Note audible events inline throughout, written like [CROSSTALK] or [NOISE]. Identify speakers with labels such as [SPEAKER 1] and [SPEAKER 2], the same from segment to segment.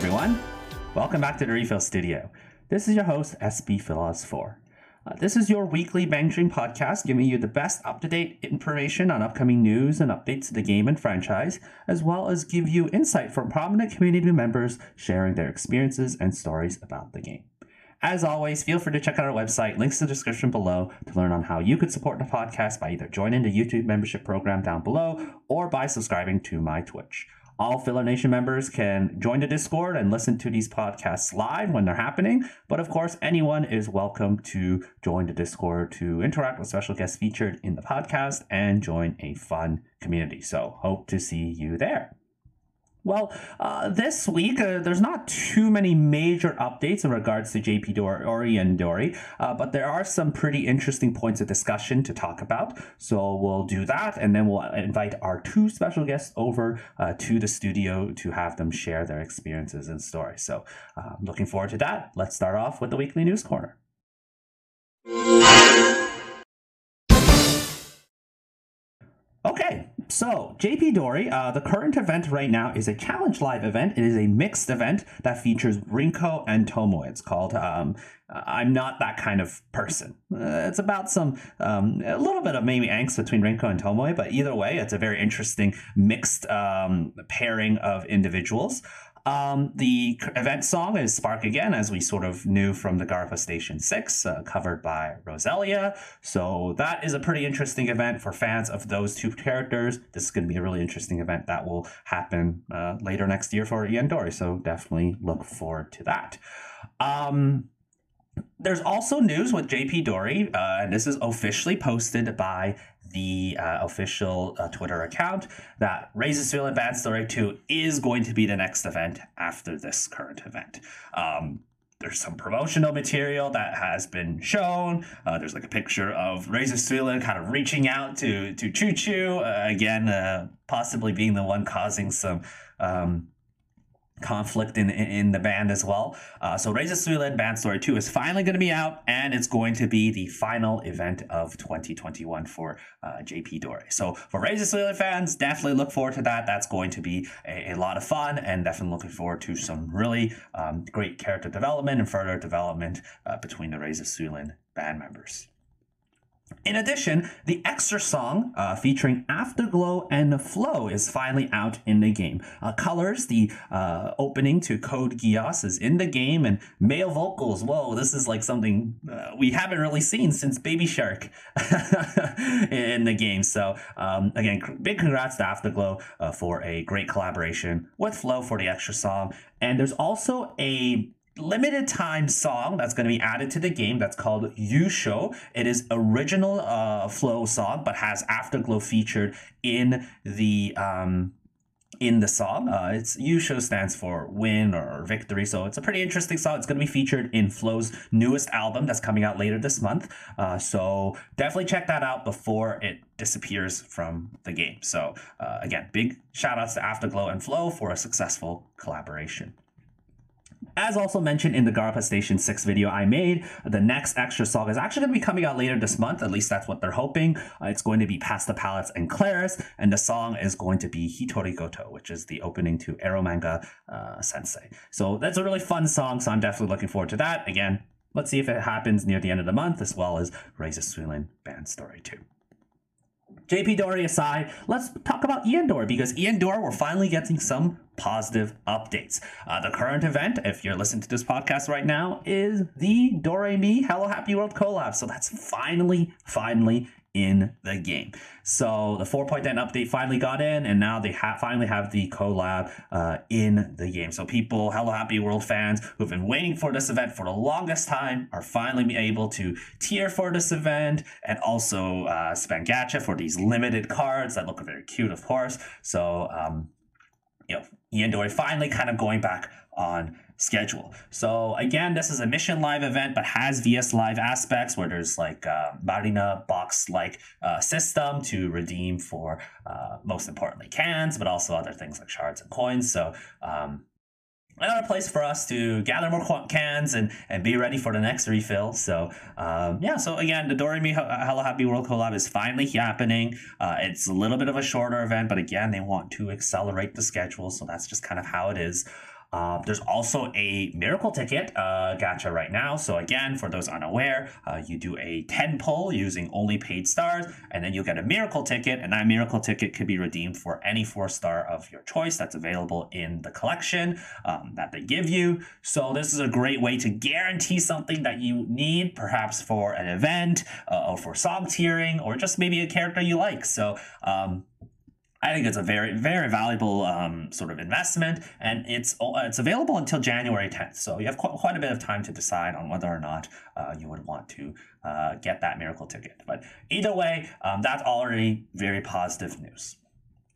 [SPEAKER 1] Everyone, welcome back to the Refill Studio. This is your host, SBphiloz4. Uh, this is your weekly Bang Dream podcast, giving you the best up to date information on upcoming news and updates to the game and franchise, as well as give you insight from prominent community members sharing their experiences and stories about the game. As always, feel free to check out our website, links in the description below, to learn on how you could support the podcast by either joining the YouTube membership program down below or by subscribing to my Twitch. All Filler Nation members can join the Discord and listen to these podcasts live when they're happening. But of course, anyone is welcome to join the Discord to interact with special guests featured in the podcast and join a fun community. So, hope to see you there. Well, uh, this week uh, there's not too many major updates in regards to JPdori and Dory, uh, but there are some pretty interesting points of discussion to talk about. So we'll do that, and then we'll invite our two special guests over uh, to the studio to have them share their experiences and stories. So uh, looking forward to that. Let's start off with the weekly news corner. Okay, so JPdori, uh, the current event right now is a challenge live event. It is a mixed event that features Rinko and Tomoe. It's called um, "I'm Not That Kind of Person." Uh, it's about some um, a little bit of maybe angst between Rinko and Tomoe, but either way, it's a very interesting mixed um, pairing of individuals. Um, the event song is Spark Again, as we sort of knew from the Garupa Station 6, uh, covered by Roselia. So that is a pretty interesting event for fans of those two characters. This is going to be a really interesting event that will happen uh, later next year for ENdori. So definitely look forward to that. Um, there's also news with JPdori, uh, and this is officially posted by the uh, official uh, Twitter account that Feel Advanced Story 2 is going to be the next event after this current event. Um, there's some promotional material that has been shown. Uh, there's like a picture of Raise A Suilen kind of reaching out to to Choo Choo uh, again, uh, possibly being the one causing some um, conflict in, in the band as well. Uh, so Raise A Suilen Band Story 2 is finally going to be out and it's going to be the final event of 2021 for uh, JPdori. So for Raise A Suilen fans, definitely look forward to that. That's going to be a, a lot of fun and definitely looking forward to some really um, great character development and further development uh, between the Raise A Suilen band members. In addition, the extra song uh, featuring Afterglow and Flow is finally out in the game. Uh, Colors, the uh, opening to Code Geass, is in the game, and male vocals. Whoa, this is like something uh, we haven't really seen since Baby Shark [LAUGHS] in the game. So, um, again, big congrats to Afterglow uh, for a great collaboration with Flow for the extra song. And there's also a limited time song that's going to be added to the game that's called Yusho It is original uh, flow song, but has Afterglow featured in the um, in the song. Uh, it's Yusho stands for win or victory, so it's a pretty interesting song. It's going to be featured in Flow's newest album that's coming out later this month. Uh, so definitely check that out before it disappears from the game. So uh, again, big shout outs to Afterglow and Flow for a successful collaboration. As also mentioned in the Garupa Station 6 video I made, the next extra song is actually going to be coming out later this month, at least that's what they're hoping. Uh, it's going to be Pastel Palettes and ClariS, and the song is going to be Hitori Goto, which is the opening to Eromanga uh, Sensei. So that's a really fun song, so I'm definitely looking forward to that. Again, let's see if it happens near the end of the month, as well as Raise Razor Suilin Band Story 2. JPdori aside, let's talk about ENdori because ENdori, we're finally getting some positive updates. Uh, the current event, if you're listening to this podcast right now, is the Doremi Hello Happy World collab. So that's finally, finally in the game. So the 4.10 update finally got in, and now they ha- finally have the collab uh, in the game. So people, Hello Happy World fans who've been waiting for this event for the longest time are finally able to tier for this event and also uh, spend gacha for these limited cards that look very cute, of course. So, um, you know, ENdori finally kind of going back on schedule. So again, this is a mission live event, but has VS Live aspects where there's like a Marina box like uh, system to redeem for uh, most importantly cans, but also other things like shards and coins. So um, another place for us to gather more cans and, and be ready for the next refill. So um, yeah, so again, the Doremi Hello Happy World collab is finally happening. Uh, it's a little bit of a shorter event, but again, they want to accelerate the schedule, so that's just kind of how it is. Uh, there's also a miracle ticket uh, gacha right now. So again, for those unaware, uh, you do a 10 pull using only paid stars, and then you'll get a miracle ticket, and that miracle ticket could be redeemed for any four star of your choice that's available in the collection um, that they give you. So this is a great way to guarantee something that you need, perhaps for an event uh, or for song tiering, or just maybe a character you like. So um, I think it's a very, very valuable um, sort of investment, and it's it's available until January 10th. So you have qu- quite a bit of time to decide on whether or not uh, you would want to uh, get that miracle ticket. But either way, um, that's already very positive news.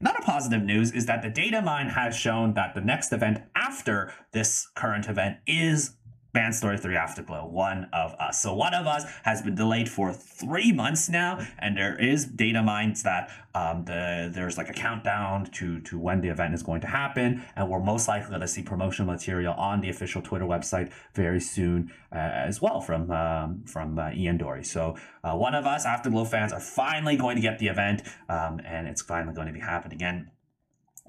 [SPEAKER 1] Another positive news is that the data mine has shown that the next event after this current event is Band Story 3 Afterglow, one of us. So one of us has been delayed for three months now, and there is data mines that um, the there's like a countdown to to when the event is going to happen, and we're most likely going to see promotional material on the official Twitter website very soon uh, as well from um, from uh, ENdori. So uh, one of us Afterglow fans are finally going to get the event, um, and it's finally going to be happening again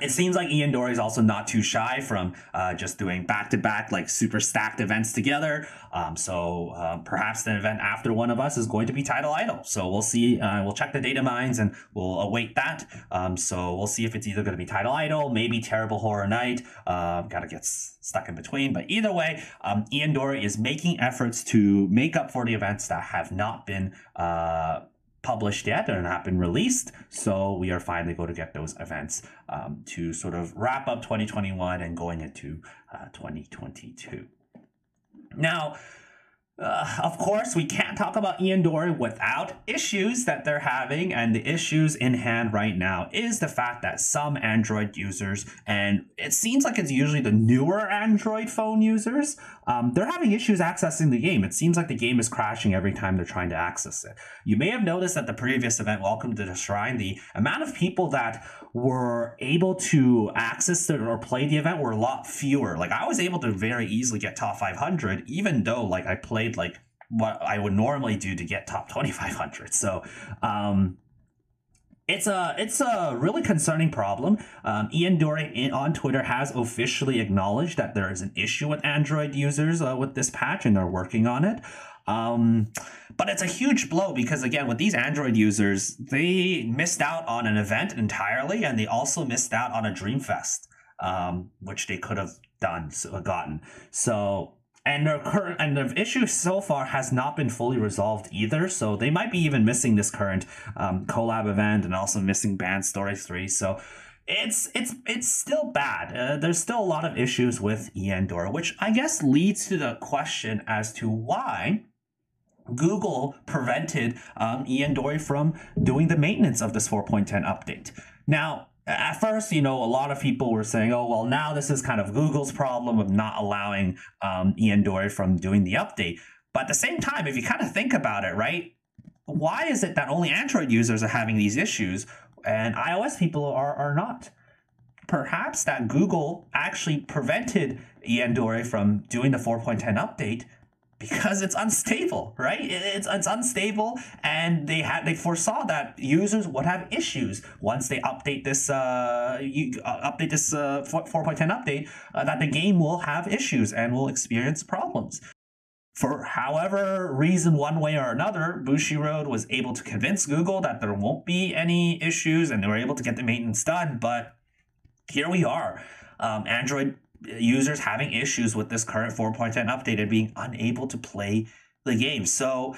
[SPEAKER 1] it seems like ENdori is also not too shy from uh, just doing back to back, like super stacked events together. Um, so uh, perhaps the event after one of us is going to be Title Idol. So we'll see. Uh, we'll check the data mines and we'll await that. Um, so we'll see if it's either going to be Title Idol, maybe Terrible Horror Night. Uh, gotta get stuck in between. But either way, um, ENdori is making efforts to make up for the events that have not been uh, published yet or not been released. So we are finally going to get those events um, to sort of wrap up 2021 and going into uh, 2022. Now, uh, of course, we can't talk about ENdori without issues that they're having, and the issues in hand right now is the fact that some Android users, and it seems like it's usually the newer Android phone users, um, they're having issues accessing the game. It seems like the game is crashing every time they're trying to access it. You may have noticed at the previous event, Welcome to the Shrine, the amount of people that were able to access it or play the event were a lot fewer. Like I was able to very easily get top 500, even though like I played like what I would normally do to get top 2500. So, um, it's a it's a really concerning problem. Um, ENdori in, on Twitter has officially acknowledged that there is an issue with Android users uh, with this patch, and they're working on it. Um, but it's a huge blow because again, with these Android users, they missed out on an event entirely, and they also missed out on a Dreamfest, um, which they could have done so, gotten. So and their current and the issue so far has not been fully resolved either. So they might be even missing this current um, collab event and also missing Band Story Three. So it's it's it's still bad. Uh, there's still a lot of issues with ENdori, which I guess leads to the question as to why. Google prevented um, ENdori from doing the maintenance of this 4.10 update. Now, at first, you know, a lot of people were saying, oh, well, now this is kind of Google's problem of not allowing um, ENdori from doing the update. But at the same time, if you kind of think about it, right, why is it that only Android users are having these issues and iOS people are, are not? Perhaps that Google actually prevented ENdori from doing the 4.10 update because it's unstable, right? It's it's unstable, and they had they foresaw that users would have issues once they update this uh, you, uh update this uh, four point ten update uh, that the game will have issues and will experience problems. For however reason, one way or another, Bushiroad was able to convince Google that there won't be any issues, and they were able to get the maintenance done. But here we are. Um, Android users having issues with this current 4.10 update and being unable to play the game. So,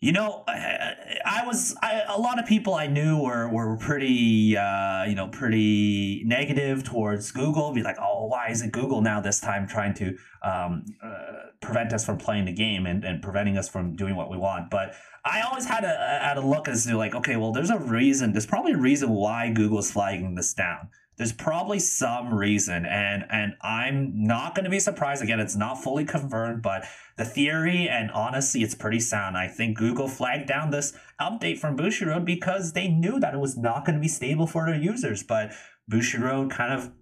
[SPEAKER 1] you know, I, I was I, a lot of people I knew were were pretty uh, you know pretty negative towards Google. Be like, oh, why is it Google now this time trying to um, uh, prevent us from playing the game and, and preventing us from doing what we want? But I always had a had a look as to like, okay, well, there's a reason. There's probably a reason why Google's flagging this down there's probably some reason and and i'm not going to be surprised. Again it's not fully confirmed but the theory and honestly it's pretty sound. I think google flagged down this update from bushiroad because they knew that it was not going to be stable for their users but bushiroad kind of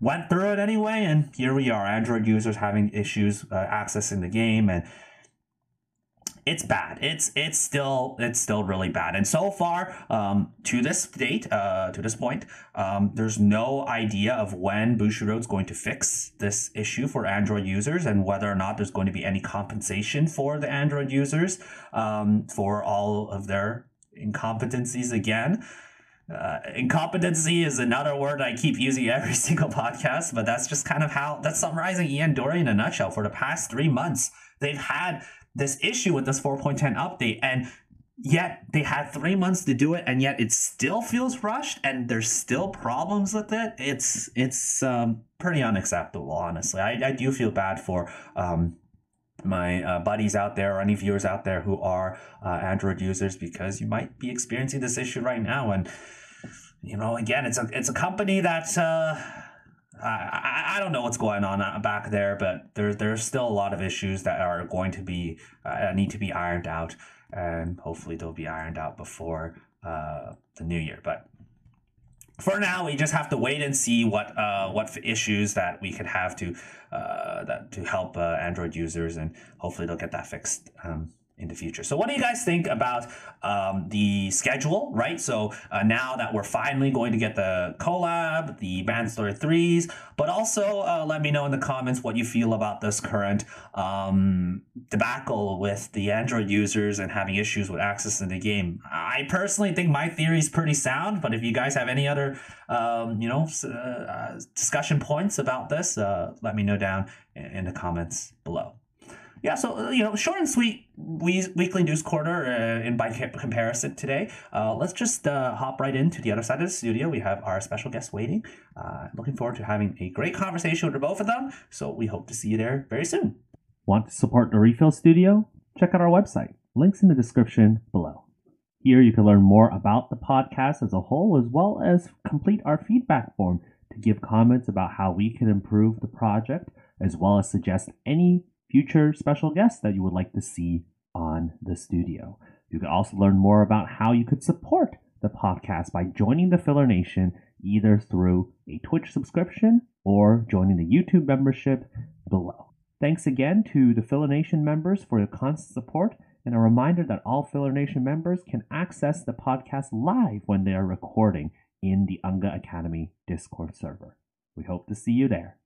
[SPEAKER 1] went through it anyway and here we are android users having issues uh, accessing the game and it's bad. It's it's still it's still really bad. And so far, um, to this date, uh, to this point, um, there's no idea of when Bushiroad's going to fix this issue for Android users and whether or not there's going to be any compensation for the Android users um, for all of their incompetencies again. Uh, incompetency is another word I keep using every [LAUGHS] single podcast, but that's just kind of how that's summarizing ENdori in a nutshell. For the past three months, they've had this issue with this 4.10 update, and yet they had three months to do it, and yet it still feels rushed, and there's still problems with it. It's it's um, pretty unacceptable, honestly. I, I do feel bad for um, my uh, buddies out there or any viewers out there who are uh, Android users because you might be experiencing this issue right now. And you know, again, it's a it's a company that uh, I I don't know what's going on uh, back there, but there's there's still a lot of issues that are going to be uh, need to be ironed out, and hopefully they'll be ironed out before uh, the new year. But for now, we just have to wait and see what uh, what issues that we could have to uh, that to help uh, Android users, and hopefully they'll get that fixed um, in the future. So, what do you guys think about um, the schedule? Right. So uh, now that we're finally going to get the collab, the Bandstory threes, but also uh, let me know in the comments what you feel about this current um, debacle with the Android users and having issues with access in the game. I personally think my theory is pretty sound, but if you guys have any other um, you know uh, discussion points about this, uh, let me know down in the comments below yeah, so uh, you know, short and sweet we, weekly news quarter uh, in by comparison today. Uh, let's just uh, hop right into the other side of the studio. We have our special guest waiting. Uh, looking forward to having a great conversation with both of them. So we hope to see you there very soon. Want to support the Refill Studio? Check out our website. Links in the description below. Here you can learn more about the podcast as a whole, as well as complete our feedback form to give comments about how we can improve the project, as well as suggest any future special guests that you would like to see on the studio. You can also learn more about how you could support the podcast by joining the Filler Nation either through a Twitch subscription or joining the YouTube membership below. Thanks again to the Filler Nation members for your constant support, and a reminder that all Filler Nation members can access the podcast live when they are recording in the Unga Academy Discord server. We hope to see you there.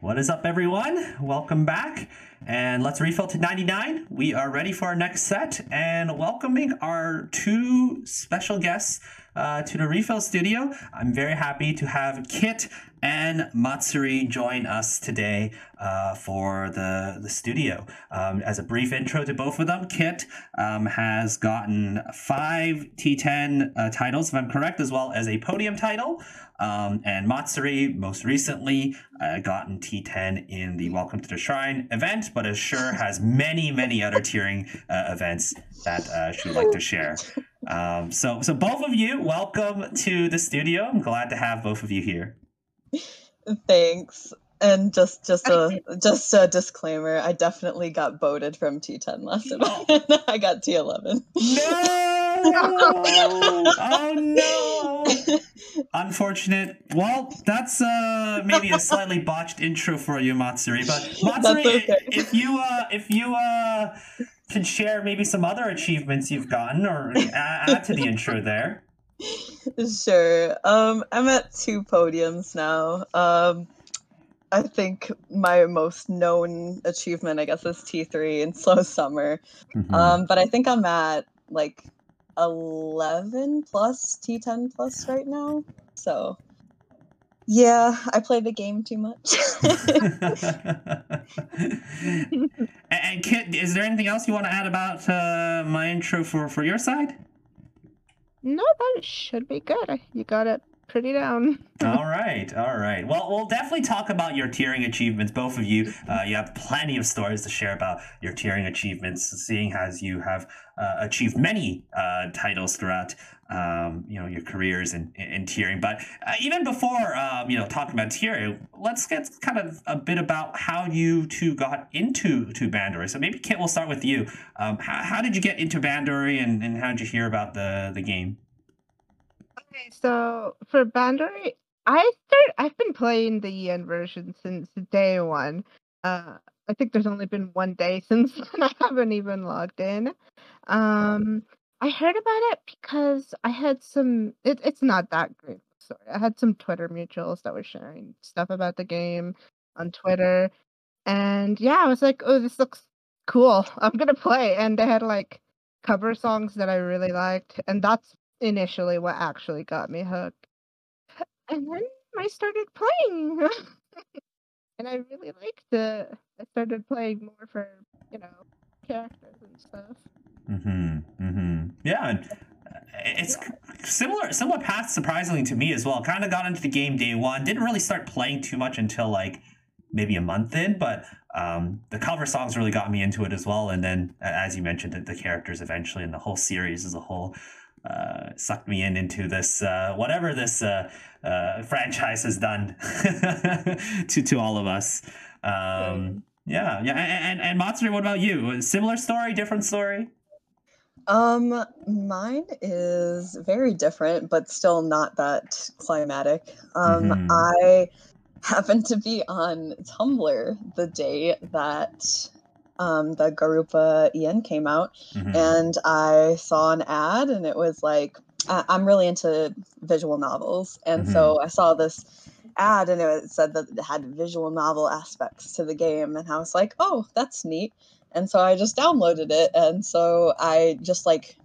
[SPEAKER 1] What is up, everyone? Welcome back. And let's refill to 99. We are ready for our next set and welcoming our two special guests uh, to the refill studio. I'm very happy to have Kit and Matsuri join us today uh, for the, the studio. Um, as a brief intro to both of them, Kit um, has gotten five T10 uh, titles, if I'm correct, as well as a podium title. Um, and Matsuri, most recently, uh, gotten T10 in the Welcome to the Shrine event, but as sure has many, many other tiering uh, events that uh, she would like to share. Um, so, so both of you, welcome to the studio. I'm glad to have both of you here.
[SPEAKER 2] Thanks. And just just a just a disclaimer, I definitely got voted from T10 last event. [LAUGHS] I got T11.
[SPEAKER 1] No! [LAUGHS] oh no! Unfortunate. Well, that's uh maybe a slightly botched intro for you, Matsuri. But Matsuri, okay. if you uh if you uh can share maybe some other achievements you've gotten or add to the intro there. [LAUGHS]
[SPEAKER 2] Sure. Um, I'm at two podiums now. Um, I think my most known achievement, I guess, is T3 in Slow Summer. Mm-hmm. Um, but I think I'm at like 11 plus T10 plus right now. So, yeah, I play the game too much. [LAUGHS]
[SPEAKER 1] and Kit, is there anything else you want to add about uh, my intro for, for your side?
[SPEAKER 3] No, that should be good. You got it pretty down. [LAUGHS]
[SPEAKER 1] all right, all right. Well, we'll definitely talk about your tiering achievements. Both of you, uh, you have plenty of stories to share about your tiering achievements, seeing as you have uh, achieved many uh, titles throughout. Um, you know your careers in, in, tiering, but uh, even before um, you know talking about tiering, let's get kind of a bit about how you two got into to Bandori. So maybe Kit, we'll start with you. Um, how, how did you get into Bandori, and, and how did you hear about the the game?
[SPEAKER 3] Okay, so for Bandori, I start. I've been playing the EN version since day one. Uh, I think there's only been one day [LAUGHS] since then. I haven't even logged in. Um, I heard about it because I had some. It, it's not that great Sorry. I had some Twitter mutuals that were sharing stuff about the game on Twitter, and yeah, I was like, "Oh, this looks cool. I'm gonna play." And they had like cover songs that I really liked, and that's initially what actually got me hooked. And then I started playing, [LAUGHS] and I really liked it. I started playing more for you know characters and stuff.
[SPEAKER 1] Mm-hmm. Mm-hmm. Yeah, and uh, it's similar similar path surprisingly to me as well. Kind of got into the game day one. Didn't really start playing too much until like maybe a month in, but um, the cover songs really got me into it as well. And then, as you mentioned, the, the characters eventually and the whole series as a whole uh, sucked me in into this uh, whatever this uh, uh franchise has done [LAUGHS] to to all of us. Um, yeah, yeah. And and, and Matsuri, what about you? Similar story, different story?
[SPEAKER 2] Um, mine is very different, but still not that climatic. Um, mm-hmm. I happened to be on Tumblr the day that um, the Garupa EN came out, mm-hmm. and I saw an ad, and it was like, I- am really into visual novels, and mm-hmm. so I saw this ad, and it said that it had visual novel aspects to the game, and I was like, oh, that's neat. And so I just downloaded it, and so I just like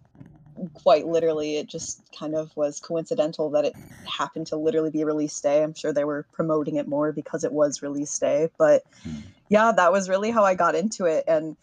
[SPEAKER 2] quite literally it just kind of was coincidental that it happened to literally be release day i'm sure they were promoting it more because it was release day but mm. Yeah that was really how i got into it and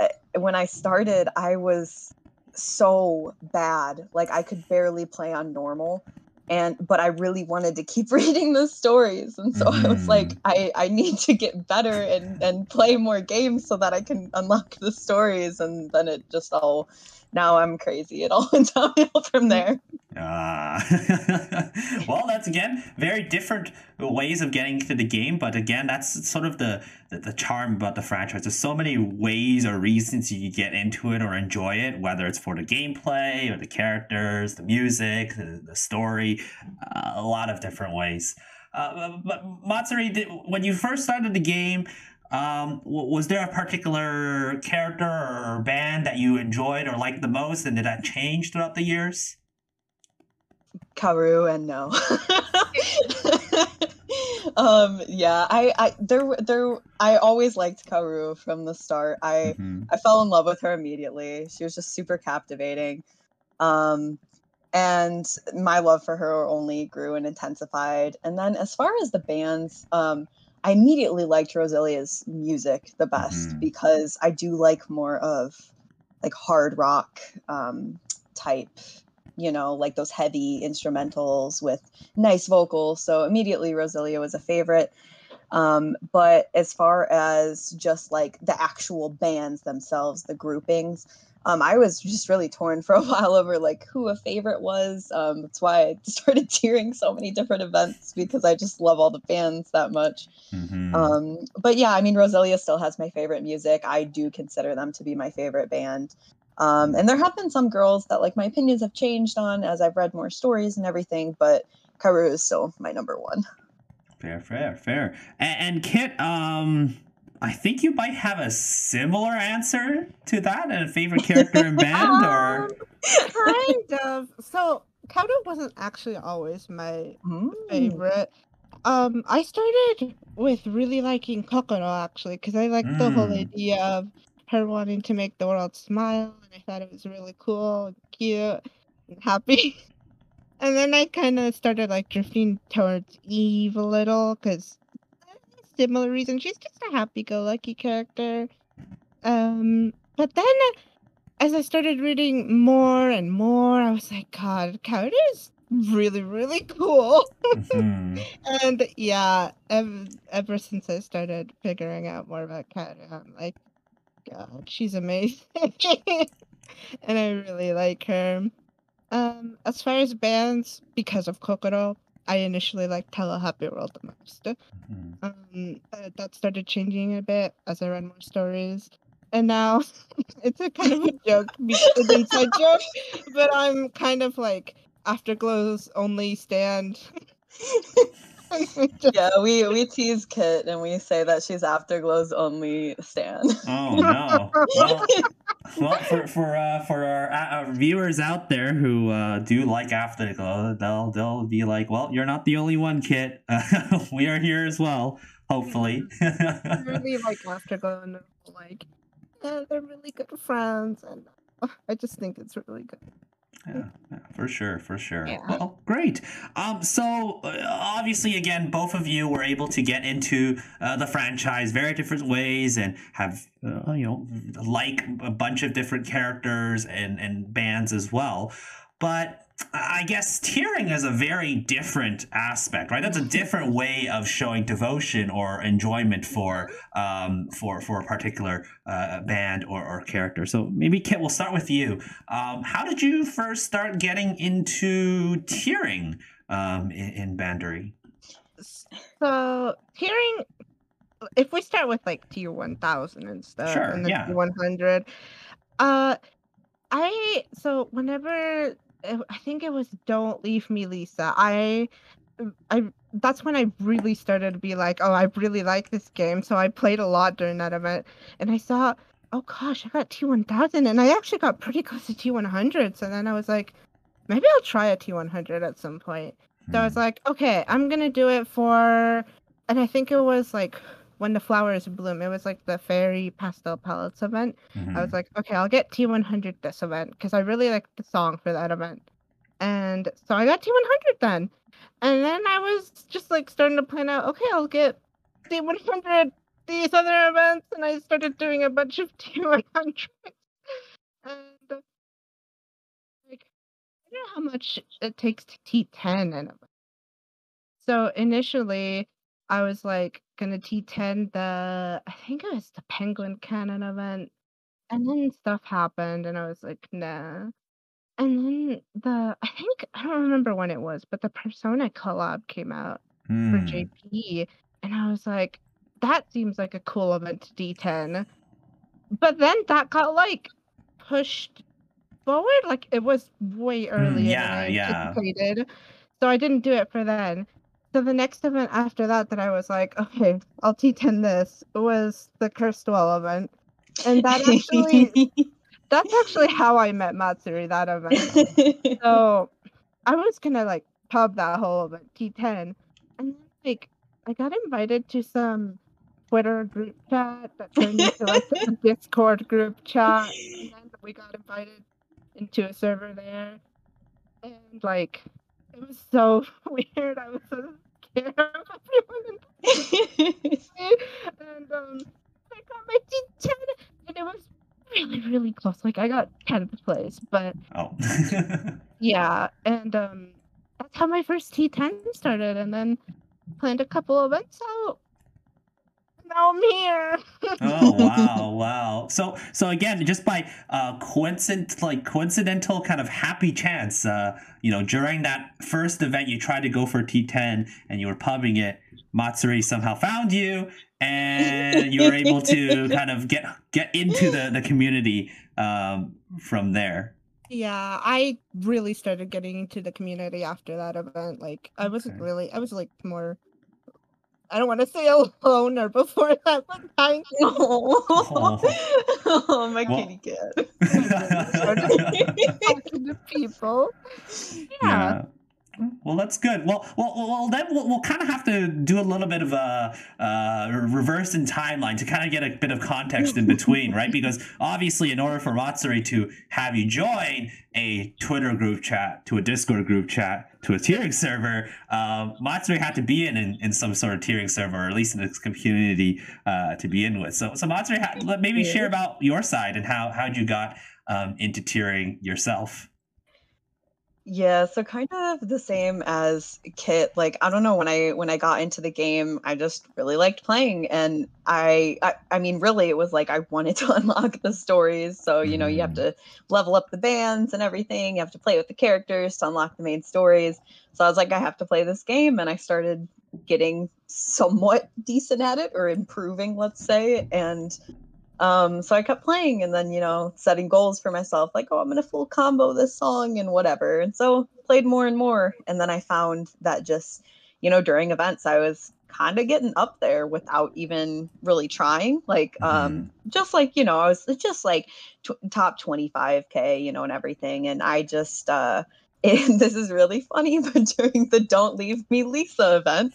[SPEAKER 2] eh, when i started i was so bad like i could barely play on normal and but i really wanted to keep [LAUGHS] reading the stories and so mm. i was like mm. i i need to get better and and play more games so that i can unlock the stories and then it just all now I'm crazy. It all [LAUGHS] went downhill from there.
[SPEAKER 1] Uh, [LAUGHS] well, that's again very different ways of getting to the game, but again, that's sort of the, the, the charm about the franchise. There's so many ways or reasons you get into it or enjoy it, whether it's for the gameplay or the characters, the music, the, the story, uh, a lot of different ways. Uh, but Matsuri, when you first started the game, um, was there a particular character or band that you enjoyed or liked the most, and did that change throughout the years?
[SPEAKER 2] Kaoru and no. [LAUGHS] um, yeah, I, I, there, there, I always liked Kaoru from the start. I, mm-hmm. I fell in love with her immediately. She was just super captivating. Um, and my love for her only grew and intensified. And then as far as the bands, um, I immediately liked Roselia's music the best mm-hmm. because I do like more of like hard rock um, type, you know, like those heavy instrumentals with nice vocals. So immediately Roselia was a favorite. Um, but as far as just like the actual bands themselves, the groupings, um, I was just really torn for a [LAUGHS] while over like who a favorite was. Um, that's why I [LAUGHS] started cheering so many different events because I just love all the bands that much. Mm-hmm. Um, but yeah, I mean, Roselia still has my favorite music. I do consider them to be my favorite band. Um, and there have been some girls that like my opinions have changed on as I've read more stories and everything, but Kaoru is still my number one.
[SPEAKER 1] Fair, fair, fair. And, and Kit, um, I think you might have a similar answer to that, and a favorite character in band, [LAUGHS] or
[SPEAKER 3] kind of. So Kaoru wasn't actually always my mm. favorite. Um, I started with really liking Kokoro actually, because I liked mm. the whole mm. idea of her wanting to make the world smile, and I thought it was really cool, and cute, and happy. [LAUGHS] and then I kind of started like drifting towards Eve a little, because similar reason. She's just a happy-go-lucky character. Um, but then as I started reading more and more, I was like, God, Kaoru is really, really cool. Mm-hmm. [LAUGHS] and yeah, ever, ever since I started figuring out more about Kaoru, I'm like, God, she's amazing. [LAUGHS] and I really like her. Um, as far as bands, because of Kokoro, I initially liked Hello Happy World the most. Mm-hmm. Um, that started changing a bit as I read more stories. And now [LAUGHS] it's a kind of a joke, [LAUGHS] an inside joke, but I'm kind of like Afterglow's only stand. [LAUGHS] [LAUGHS]
[SPEAKER 2] yeah, we we tease Kit and we say that she's Afterglow's only stan.
[SPEAKER 1] Oh no! Well, [LAUGHS] well for for uh, for our, uh, our, viewers out there who uh, do like Afterglow, they'll they'll be like, "Well, you're not the only one, Kit. [LAUGHS] we are here as well. Hopefully."
[SPEAKER 3] I really like Afterglow, and like, yeah, they're really good friends, and I just think it's really good.
[SPEAKER 1] Yeah, yeah, for sure, for sure. Yeah. Well, great. Um, so uh, obviously, again, both of you were able to get into uh, the franchise very different ways and have uh, you know like a bunch of different characters and and bands as well. But I guess tiering is a very different aspect, right? That's a different way of showing devotion or enjoyment for um, for for a particular uh, band or, or character. So maybe Kit, we'll start with you. Um, how did you first start getting into tiering um, in, in Bandori?
[SPEAKER 3] So tiering, if we start with like tier one thousand and stuff,
[SPEAKER 1] sure,
[SPEAKER 3] and then
[SPEAKER 1] yeah.
[SPEAKER 3] one hundred, uh, I so whenever I think it was "Don't Leave Me, Lisa." I, I that's when I really started to be like, oh, I really like this game. So I played a lot during that event, and I saw, oh gosh, I got T1000, and I actually got pretty close to T100. So then I was like, maybe I'll try a T100 at some point. So I was hmm. like, okay, I'm gonna do it for, and I think it was like when the flowers bloom. It was like the fairy pastel palettes event. Mm-hmm. I was like, okay, I'll get T100 this event because I really liked the song for that event. And so I got T100 then. And then I was just like starting to plan out, okay, I'll get T100 these other events. And I started doing a bunch of [LAUGHS] T100s. and like, I don't know how much it takes to T10 and so initially I was like gonna T10 the I think it was the Penguin Canon event. And then stuff happened and I was like, nah. And then the I think I don't remember when it was, but the Persona collab came out mm. for hmm. JP. And I was like, that seems like a cool event to D10. But then that got like pushed forward. Like it was way hmm, earlier yeah, than I yeah. anticipated. So I didn't do it for then. So the next event after that that I was like, okay, I'll T10 this was the Cursed Well event. And that actually [LAUGHS] that's actually how I met Matsuri that event. [LAUGHS] so I was gonna like pub that whole event T10. And like I got invited to some Twitter group chat that turned into like [LAUGHS] a Discord group chat. And then we got invited into a server there. And like it was so [LAUGHS] weird. I was so scared of everyone. [LAUGHS] and um, I got my D10, and it was really, really close. Like I got 10th place, but
[SPEAKER 1] oh, [LAUGHS]
[SPEAKER 3] yeah. And um, that's how my first T10 started, and then planned a couple events out now I'm here. [LAUGHS]
[SPEAKER 1] oh wow, wow. So so again, just by uh coincident like coincidental kind of happy chance, uh, you know, during that first event you tried to go for T10 and you were pubbing it, Matsuri somehow found you and you were able to [LAUGHS] kind of get get into the, the community um from there.
[SPEAKER 3] Yeah, I really started getting into the community after that event. Like I wasn't okay. really I was like more I don't want to say alone or before [LAUGHS] that, but thank [LAUGHS] you.
[SPEAKER 2] Oh, oh [LAUGHS] my well, kitty cat.
[SPEAKER 3] Talking to people. yeah. yeah.
[SPEAKER 1] Well, that's good. Well, well, well then we'll, we'll kind of have to do a little bit of a uh, reverse in timeline to kind of get a bit of context in between, right? Because obviously, in order for Matsuri to have you join a Twitter group chat, to a Discord group chat, to a tiering server, um, Matsuri had to be in, in, in some sort of tiering server, or at least in this community uh, to be in with. So, so Matsuri, maybe share about your side and how how you got um, into tiering yourself.
[SPEAKER 2] Yeah, so kind of the same as Kit. Like I don't know when I when I got into the game, I just really liked playing, and I I, I mean really it was like I wanted [LAUGHS] to unlock the stories. So you know you have mm. to level up the bands and everything. You have to play with the characters to unlock the main stories. So I was like I have to play this game, and I started getting somewhat [LAUGHS] decent at it or improving, let's say, and um, so I kept playing and then, you know, setting goals for myself, like, oh, I'm gonna full combo this song and whatever. And so played more and more. And then I found that just, you know, during events, I was kind of getting up there without even really trying. Like, um, mm-hmm. just like, you know, I was just like t- top 25K, you know, and everything. And I just, uh, and [LAUGHS] this is really funny, [LAUGHS] but during the Don't Leave Me Lisa event,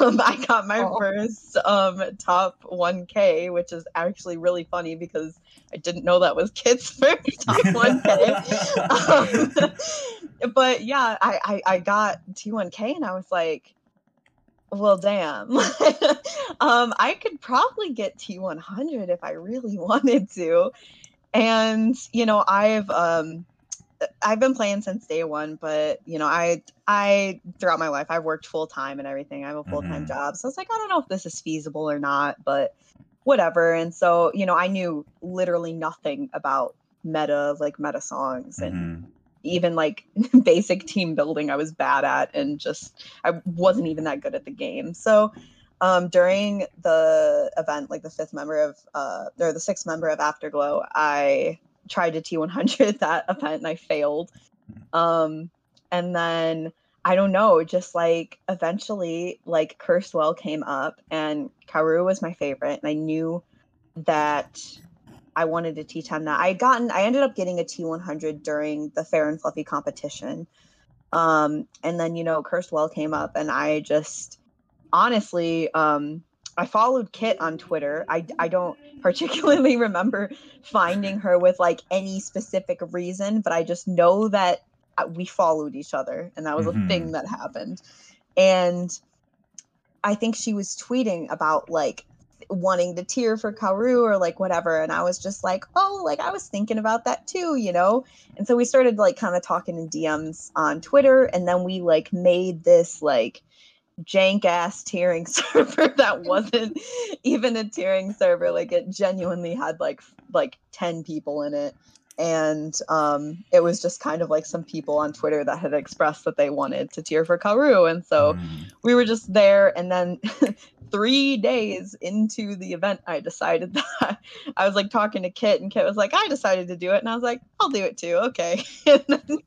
[SPEAKER 2] um, I got my oh. first um, top 1K, which is actually really funny because I didn't know that was Kit's [LAUGHS] first top 1K. um, but yeah, I, I, I got T1K and I was like, well, damn. um, I could probably get T100 if I really wanted to. And, you know, I've, um, I've been playing since day one, but you know, I I throughout my life I've worked full time and everything. I have a full time mm-hmm. job, so I was like, I don't know if this is feasible or not, but whatever. And so you know, I knew literally nothing about meta like meta songs and mm-hmm. even like [LAUGHS] basic team building. I was bad at, and just I wasn't even that good at the game. So um, during the event, like the fifth member of uh, or the sixth member of Afterglow, I tried to T100 [LAUGHS] that event and I failed. Hmm. Um, and then I don't know, just like eventually, like Cursed Well came up and Kaoru was my favorite, and I knew that I wanted to T10 that. I had gotten, I ended up getting a T100 during the Fair and Fluffy competition. Um, and then, you know, Cursed Well came up, and I just honestly, um, I followed Kit on Twitter. I, I don't [LAUGHS] particularly remember finding her with like any specific reason, but I just know that uh, we followed each other and that was mm-hmm. a thing that happened. And I think she was tweeting about like wanting to tier for Kaoru or like whatever. And I was just like, oh, like I was thinking about that too, you know? And so we started like kind of talking in DMs on Twitter. And then we like made this like jank ass tiering [LAUGHS] server that wasn't even a tiering server like it genuinely had like like 10 people in it and um it was just kind of like some people on twitter that had expressed that they wanted to tier for kaoru and so mm. we were just there and then [LAUGHS] three days into the event i decided [LAUGHS] that i was like talking to kit and kit was like i decided to do it and i was like i'll do it too okay [LAUGHS] and then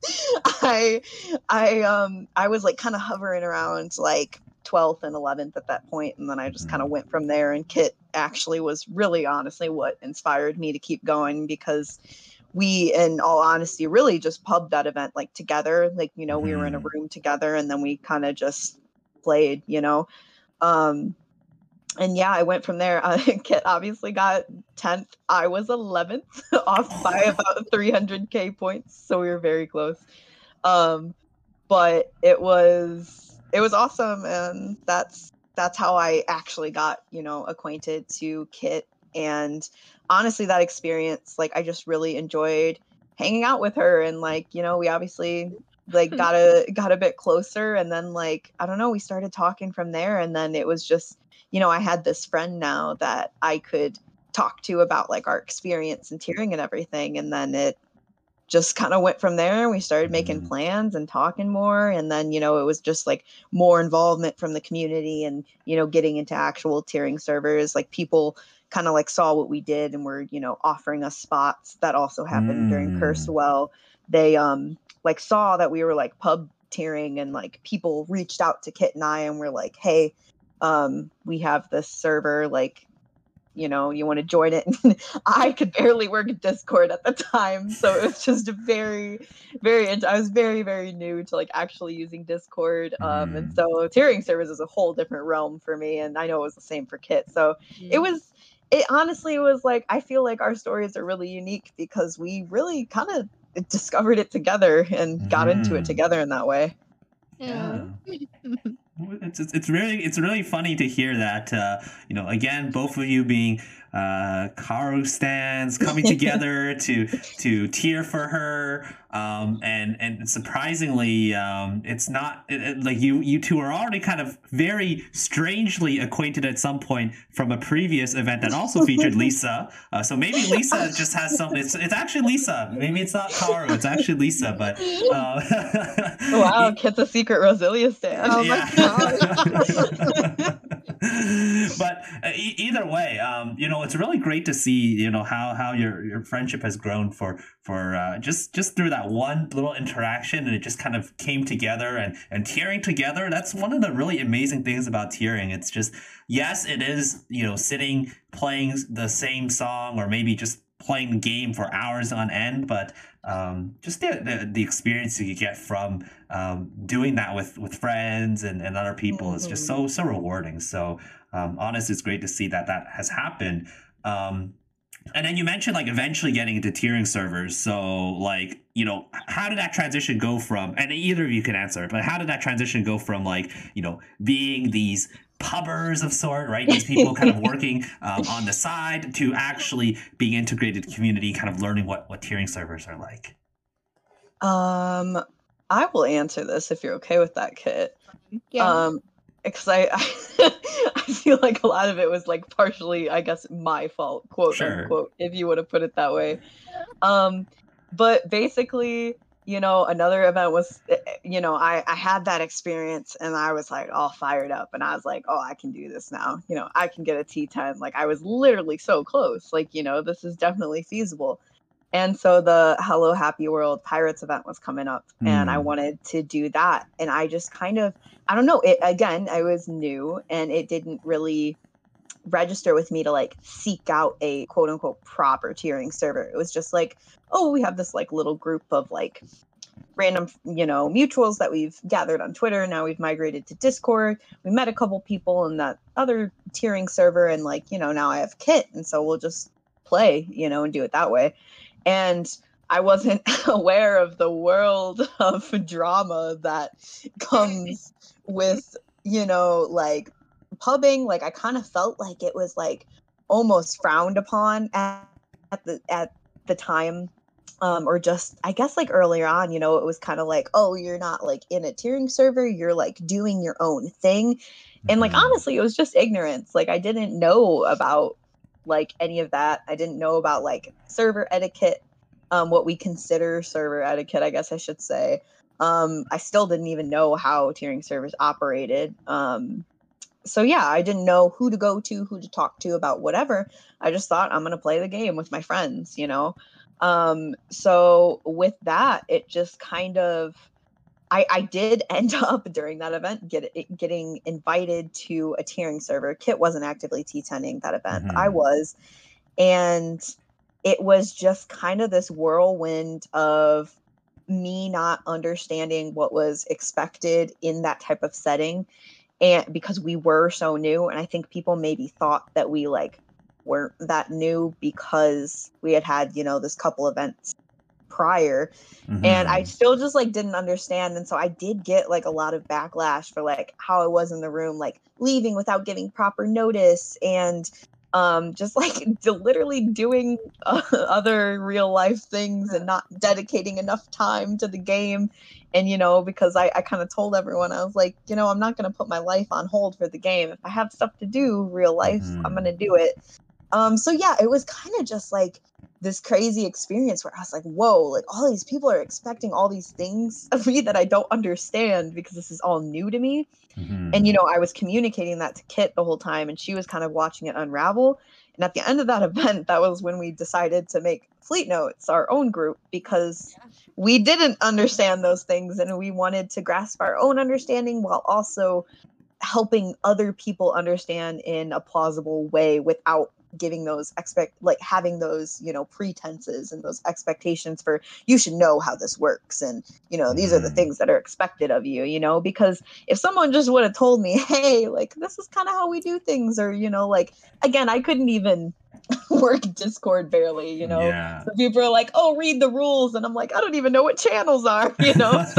[SPEAKER 2] i i um i was like kind of hovering around like 12th and 11th at that point and then i just kind of went from there and kit actually was really honestly what inspired me to keep going because we in all honesty really just pubbed that event like together like you know we were in a mm. room together and then we kind of just played you know um and yeah, I went from there. [LAUGHS] Uh, Kit obviously got 10th. I was 11th [LAUGHS] off by [LAUGHS] about 300k points, so we were very close. Um, but it was it was awesome, and that's that's how I actually got you know acquainted to Kit. And honestly, that experience, like I just really enjoyed hanging out with her, and like you know, we obviously like got a got a bit closer and then like i don't know we started talking from there and then it was just you know, I had this friend now that I could talk to about like our experience and tiering and everything. And then it just kind of went from there. We started making mm. plans and talking more. And then, you know, it was just like more involvement from the community and, you know, getting into actual tiering servers. Like people kind of like saw what we did and were, you know, offering us spots. That also happened mm. during Cursed Well. They um like saw that we were like pub tearing and like people reached out to Kit and I and were like, hey, um, we have this server like you know you want to join it [LAUGHS] i could barely work discord at the time so it was just very very i was very very new to like actually using discord um, mm. and so tiering servers is a whole different realm for me and i know it was the same for kit so mm. it was it honestly was like i feel like our stories are really unique because we really kind of discovered it together and mm. got into it mm. together in that way
[SPEAKER 1] yeah. [LAUGHS] It's, it's, really it's really funny to hear that uh, you know again both of you being uh, Kaoru stands coming [LAUGHS] together to to tier for her. Um, and and surprisingly um, it's not it, it, like you you two are already kind of very strangely acquainted at some point from a previous event that also featured [LAUGHS] Lisa. Uh, so maybe Lisa just has something it's, it's actually Lisa. Maybe it's not Kaoru it's actually Lisa but uh, [LAUGHS]
[SPEAKER 2] wow Kit's a secret Roselia stand. Oh my god [LAUGHS]
[SPEAKER 1] but uh, e- either way, um, you know, it's really great to see, you know, how how your your friendship has grown for for uh, just just through that one little interaction, and it just kind of came together and and tiering together. That's one of the really amazing things about tiering. It's just yes, it is you know sitting playing the same song or maybe just playing the game for hours on end, but um, just the, the, the experience you get from um, doing that with with friends and, and other people mm-hmm. is just so so rewarding. So um, honestly, it's great to see that that has happened. Um, and then you mentioned like eventually getting into tiering servers. So like, you know, how did that transition go from and either of you can answer but how did that transition go from like, you know, being these pubbers of sort, right? These people kind of [LAUGHS] working um, on the side to actually being integrated community, kind of learning what what tiering servers are like.
[SPEAKER 2] Um, I will answer this if you're okay with that, Kit. Yeah. Um, because I, I, [LAUGHS] I feel like a lot of it was like partially, I guess, my fault, quote sure. unquote, if you would have put it that way. Um, but basically, you know, another event was, eh, eh, you know, I, I had that experience and I was like all fired up and I was like, oh, I can do this now. You know, I can get a T10. Like I was literally so close. Like, you know, this is definitely feasible. And so the Hello Happy World Pirates event was coming up mm. and I hmm. wanted to do that. And I just kind of, I don't know, it again, I was new and it didn't really register with me to like seek out a quote unquote proper tiering server. It was just like, oh, we have this like little group of like random, you know, mutuals that we've gathered on Twitter. Now we've migrated to Discord. We met a couple people in that other tiering server, and like, you know, now I have Kit, and so we'll just play, you know, and do it that way. And I wasn't [LAUGHS] aware of the world of drama that comes [LAUGHS] with, you know, like pubbing. Like I kind of felt like it was like almost frowned upon at, at the at the time um, or just I guess like earlier on, you know, it was kind of like, oh, you're not like in a tiering server, you're like doing your own thing. And like mm-hmm. honestly, it was just ignorance. Like I didn't know about like any of that. I didn't know about like server etiquette, um, what we consider server etiquette, I guess I should say. Um, I still didn't even know how tiering servers operated. Um, so yeah, I didn't know who to go to, who to talk to about whatever. I just thought I'm gonna play the game with my friends, you know. Um, so with that, it just kind of I, I did [LAUGHS] end up during that event get, getting invited to a tiering server. Kit wasn't actively T10ing that event. Mm-hmm. I was. And it was just kind of this whirlwind of me not understanding what was expected in that type of setting and because we were so new and i think people maybe thought that we like weren't that new because we had had you know this couple events prior mm-hmm. and i still just like didn't understand and so i did get like a lot of backlash for like how i was in the room like leaving without giving proper notice and um just like [LAUGHS] literally doing uh, [LAUGHS] other real life things and not dedicating enough time to the game. And you know because i, I kind of told everyone i was like you know i'm not going to put my life on hold for the game. If i have stuff to do real life mm-hmm. i'm going to do it um, so yeah, it was kind of just like this crazy experience where I was like, whoa, like all these people are expecting all these things of me that I don't understand because this is all new to me. Mm-hmm. And, you know, I was communicating that to Kit the whole time and she was kind of watching it unravel. And at the end of that [LAUGHS] event, that was when we decided to make Fleet Notes our own group because yeah. we didn't understand those things and we wanted to grasp our own understanding while also helping other people understand in a plausible way without giving those expect like having those you know pretenses and those expectations for you should know how this works and you know these mm. are the mm. things that are expected of you you know because if someone just would have told me hey like this is kind of how we do things or you know like again i couldn't even [LAUGHS] work Discord barely, you know. Yeah. So people are like, "Oh, read the rules," and I'm like, "I don't even know what channels are," you know. [LAUGHS]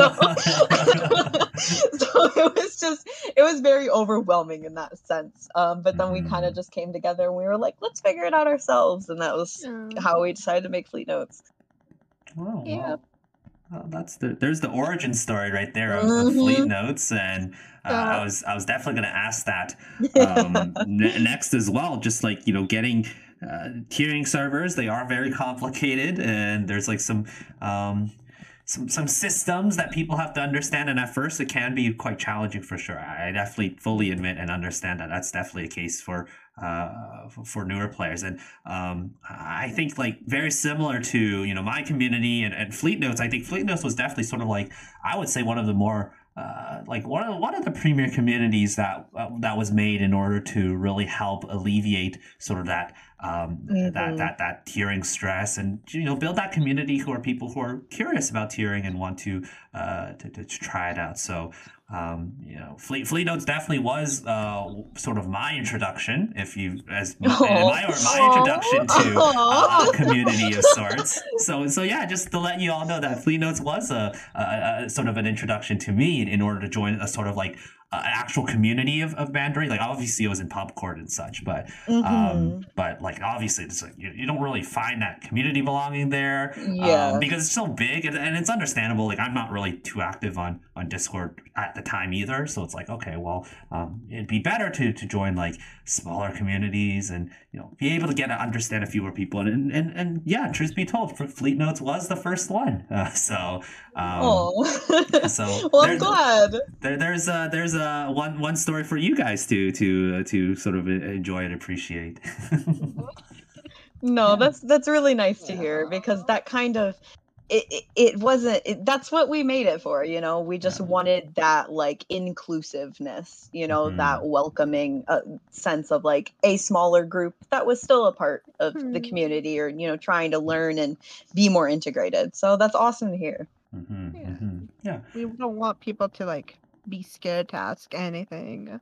[SPEAKER 2] So, [LAUGHS] so it was just, it was very overwhelming in that sense. Um, but then mm. we kind of just came together and we were like, "Let's figure it out ourselves," and that was how we decided to make Fleet Notes.
[SPEAKER 1] Oh, yeah. Well, that's the there's the origin story right there of, mm-hmm. of Fleet Notes, and uh, I was I was definitely going to ask that um, n- next as well. Just like you know, getting uh, tiering servers, they are very complicated, and there's like some um, some some systems that people have to understand, and at first it can be quite challenging for sure. I definitely fully admit and understand that that's definitely a case for uh, for newer players. And um, I think like very similar to you know my community and, and Fleet Notes. I think Fleet Notes was definitely sort of like I would say one of the more uh, like one of one of the premier communities that uh, that was made in order to really help alleviate sort of that um, mm-hmm. that that that tiering stress and you know build that community who are people who are curious about tiering and want to uh, to, to try it out. So um, you know, Fleet Fleet Notes definitely was uh, sort of my introduction, if you as [LAUGHS] my, my or my introduction to [LAUGHS] uh, a community of sorts. So so yeah, just to let you all know that Fleet Notes was a, a, a sort of an introduction to me in order to join a sort of like uh, actual community of, of Bandori. Like obviously it was in pub court and such, but mm-hmm. um, but like obviously it's like you, you don't really find that community belonging there. Yeah. Um, because it's so big and, and it's understandable. Like I'm not really too active on on Discord at the time either. So it's like, okay, well, um, it'd be better to to join like smaller communities and you know be able to get to understand a fewer people. And and, and yeah, truth be told, Fleet Notes was the first one. Uh, [LAUGHS] so um, oh, so [LAUGHS]
[SPEAKER 2] well, I'm glad.
[SPEAKER 1] There, there's uh, there's a one one story for you guys to to uh, to sort of enjoy and appreciate. [LAUGHS]
[SPEAKER 2] no, yeah. that's that's really nice to hear because that kind of it, it, it wasn't it, that's what we made it for you know we just yeah. wanted that like inclusiveness you know mm-hmm. that welcoming uh, sense of like a smaller group that was still a part of mm-hmm. the community or you know trying to learn and be more integrated so that's awesome to hear
[SPEAKER 1] mm-hmm. Yeah. Mm-hmm. yeah
[SPEAKER 3] we don't want people to like be scared to ask anything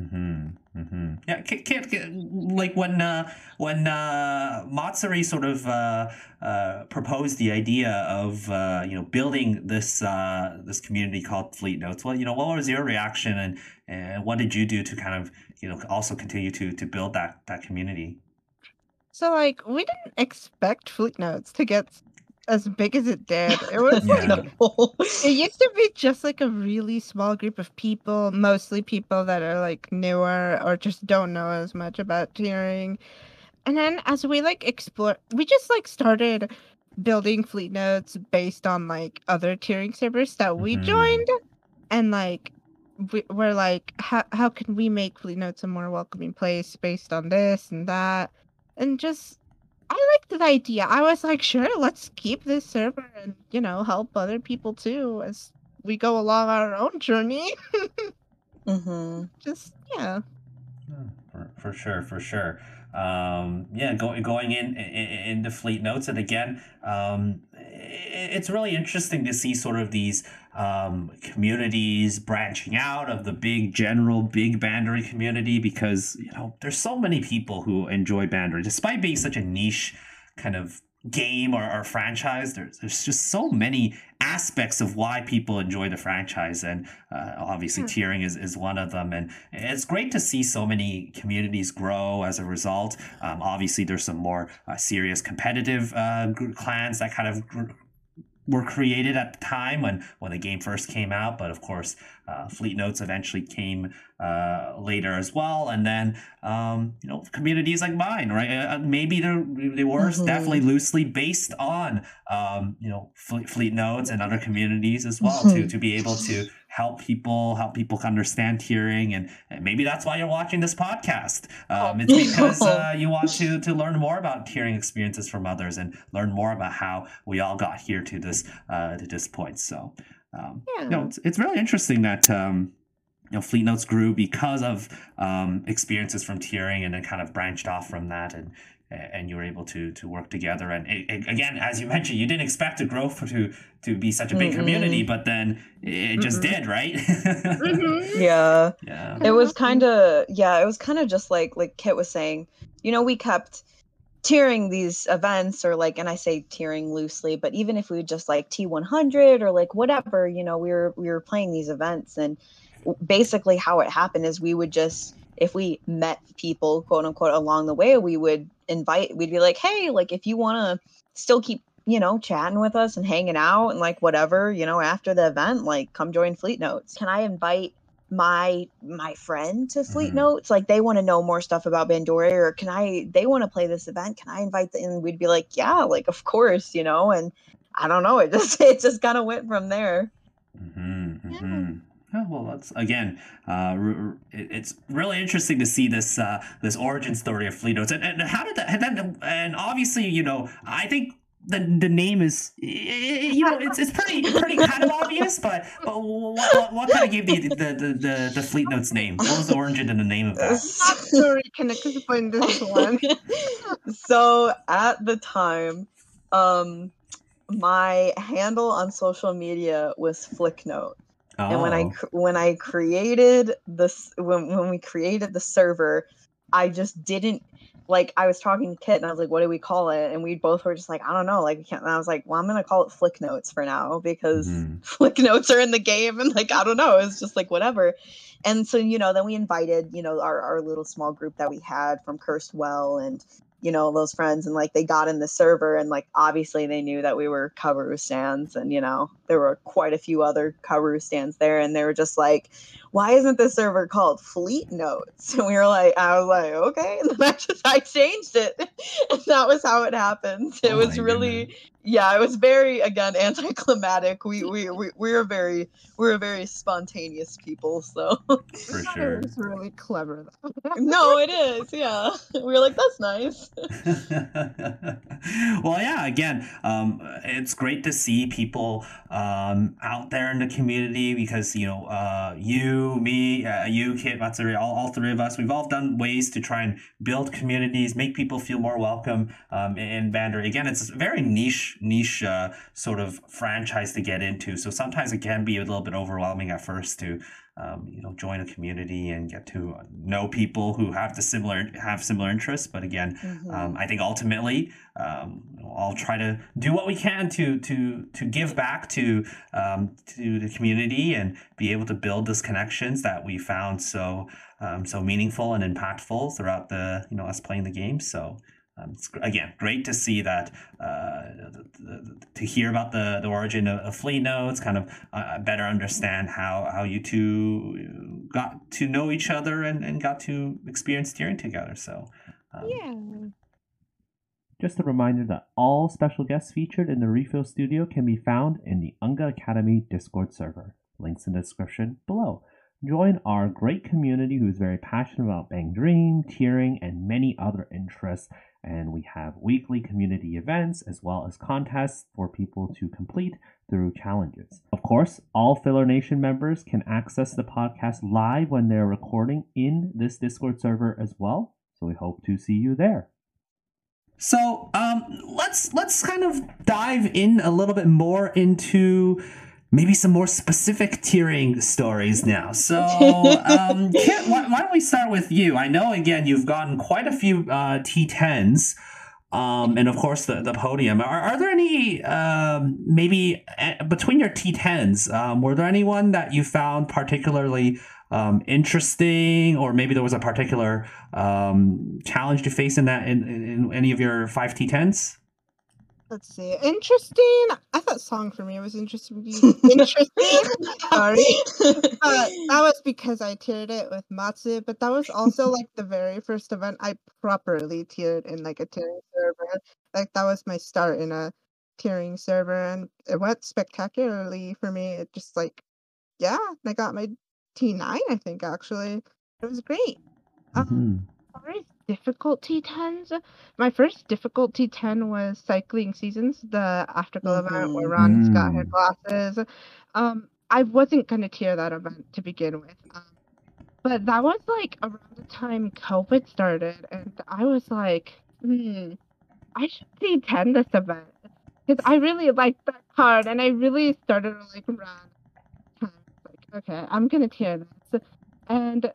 [SPEAKER 1] Mm-hmm. Mm-hmm. Yeah, can't, can't, like when uh, when uh, Matsuri sort of uh, uh, proposed the idea of uh, you know building this uh, this community called Fleet Notes. Well, you know, what was your reaction, and and what did you do to kind of you know also continue to to build that that community?
[SPEAKER 3] So like we didn't expect Fleet Notes to get as big as it did. It [LAUGHS] was like [LAUGHS] it used to be just like a really small group of people, mostly people that are like newer or just don't know as much about tiering. And then as we like explore, we just like started building fleet notes based on like other tiering servers that we mm-hmm. joined, and like we, we're like, how how can we make fleet notes a more welcoming place based on this and that, and just I liked the idea. I was like, sure, let's keep this server and you know help other people too as we go along our own journey. [LAUGHS]
[SPEAKER 2] mm-hmm.
[SPEAKER 3] Just yeah.
[SPEAKER 1] For, for sure, for sure. Um, yeah, going going in, in into fleet notes, and again, um, it's really interesting to see sort of these um, communities branching out of the big general big Bandori community because you know there's so many people who enjoy Bandori despite being such a niche kind of game or, or franchise there's, there's just so many aspects of why people enjoy the franchise and uh, obviously hmm. tiering is, is one of them and it's great to see so many communities grow as a result um, obviously there's some more uh, serious competitive uh, clans that kind of were created at the time when when the game first came out but of course uh, fleet notes eventually came uh, later as well and then um, you know communities like mine right uh, uh maybe they were mm-hmm. definitely loosely based on um, you know fleet, fleet notes and other communities as well mm-hmm. to to be able to help people, help people understand tiering and, and maybe that's why you're watching this podcast. Um, it's [LAUGHS] because uh, you want to to learn more about tiering experiences from others and learn more about how we all got here to this uh, to this point. So, um, yeah. you know, it's, it's really interesting that. Um, you know, Fleet Notes grew because of um, experiences from tiering, and then kind of branched off from that, and and you were able to to work together. And it, it, again, as you mentioned, you didn't expect to grow for, to to be such a big mm-hmm. community, but then it just mm-hmm. did, right?
[SPEAKER 2] mm-hmm. [LAUGHS] Yeah. Yeah. It was kind of yeah, it was kind of just like like Kit was saying. You know, we kept tiering these events or like and I say tiering loosely, but even if we just like T100 or like whatever, you know, we were we were playing these events and basically how it happened is we would just if we met people quote unquote along the way we would invite we'd be like hey like if you want to still keep you know chatting with us and hanging out and like whatever you know after the event like come join fleet notes can i invite my my friend to fleet mm-hmm. notes like they want to know more stuff about bandori or can i they want to play this event can i invite them and we'd be like yeah like of course you know and I don't know. It just [LAUGHS] it just kind of went from there.
[SPEAKER 1] Mm-hmm, mm-hmm. Oh, well, that's again. Uh, it's really interesting to see this uh, this origin story of Fleet Notes, and, and how did that? And, then, and obviously, you know, I think the the name is you know it's, it's pretty pretty kind of obvious but but what, what kind of gave the, the the, the the fleet notes name what was the origin and the name of that
[SPEAKER 3] sorry can i explain this one [LAUGHS]
[SPEAKER 2] so at the time um my handle on social media was flicknote oh. and when i oh. when i created this when, when we created the server i just didn't like I was talking to Kit and I was like, what do we call it? And we both were just like, I don't know. Like, can't. And I was like, well, I'm gonna call it Flick Notes for now because mm-hmm. [LAUGHS] Flick Notes are in the game, and like, I don't know. It's just like whatever. And so, you know, then we invited, you know, our our little small group that we had from Cursed Well and you know those friends and like they got in the server and like obviously they knew that we were Kaoru stands and you know there were quite a few other Kaoru stands there and they were just like why isn't the server called Fleet Notes? [LAUGHS] And we were like, I was like, okay. And [LAUGHS] then I just I changed it. [LAUGHS] And that was how it happened. It oh was really goodness yeah, it was very again anticlimactic. We we we we were very we were very spontaneous people, so
[SPEAKER 1] for sure.
[SPEAKER 3] It's really clever though.
[SPEAKER 2] no, it is. Yeah, we were like, that's nice.
[SPEAKER 1] well, yeah. Again, um, it's great to see people um, out there in the community because you know, uh, you, me, uh, you, Kit, Matsuri, all, all three of us, we've all done ways to try and build communities, make people feel more welcome um, in Bandori. Again, it's a very niche niche uh, sort of franchise to get into. So sometimes it can be a little bit overwhelming at first to um, you know join a community and get to know people who have the similar have similar interests. But again, mm-hmm. um, I think ultimately um, I'll try to do what we can to to to give back to um, to the community and be able to build those connections that we found so um, so meaningful and impactful throughout the you know us playing the game. So. Um, it's again great to see that uh, to hear about the, the origin of, of Fleet Notes, kind of uh, better understand how, how you two got to know each other and, and got to experience tiering together. So,
[SPEAKER 3] um, yeah.
[SPEAKER 1] Just a reminder that all special guests featured in the Refill Studio can be found in the Unga Academy Discord server. Links in the description below. Join our great community who is very passionate about Bang Dream, tiering, and many other interests and we have weekly community events as well as contests for people to complete through challenges. Of course, all Filler Nation members can access the podcast live when they're recording in this Discord server as well. So we hope to see you there. So um, let's let's kind of dive in a little bit more into maybe some more specific tiering stories now. So, [LAUGHS] um, Kit, why, why, don't we start with you? I know, again, you've gotten quite a few uh, T10s. Um, and of course, the, the podium. Are, are there any, um, maybe uh, between your T10s, um, were there anyone that you found particularly um, interesting, or maybe there was a particular um, challenge to face in that in, in any of your five T10s?
[SPEAKER 3] Let's see. Interesting. I thought song for me was interesting. [LAUGHS] Interesting. Sorry. But that was because I tiered it with Matsu. But that was also like the very first event I properly tiered in like a tiering server. Like that was my start in a tiering server and it went spectacularly for me. It just like yeah, I got my T9, I think actually. It was great. Um, mm-hmm difficulty 10s. My first difficulty 10 was Cycling Seasons, the afterglow mm-hmm. event where Ran's mm. got her glasses. Um, I wasn't going to tier that event to begin with. Um, but that was like around the time COVID started, and I was like, hmm, I should T10 this event. Because I really liked that card, and I really started to like run. Like, okay, I'm going to tier this. And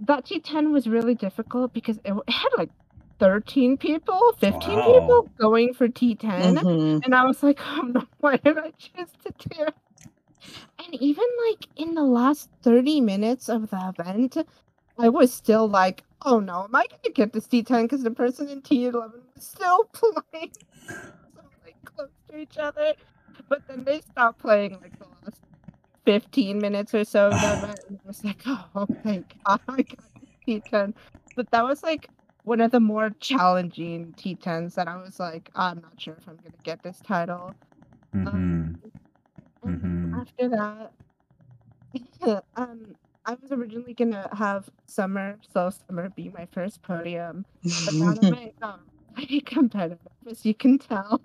[SPEAKER 3] that T10 was really difficult because it, had like 13 people, 15 wow. people going for T10. Mm-hmm. And I was like, [LAUGHS] oh no, why did I choose to tier? And even like in the last 30 minutes of the event, I was still like, oh no, am I going to get this T10 because the person in T11 was still [LAUGHS] playing so like close to each other. But then they stopped playing like the last 15 minutes or so [SIGHS] and I was like, [LAUGHS] oh, thank God [LAUGHS] I got T10. But that was like one of the more challenging T10s that I was like, I'm not sure if I'm going to get this title.
[SPEAKER 1] Mm-hmm.
[SPEAKER 3] Um,
[SPEAKER 1] Mhm.
[SPEAKER 3] After that, [LAUGHS] um, I was originally gonna have summer, so summer be my first podium. But now that my um, [LAUGHS] pretty competitive, as you can tell.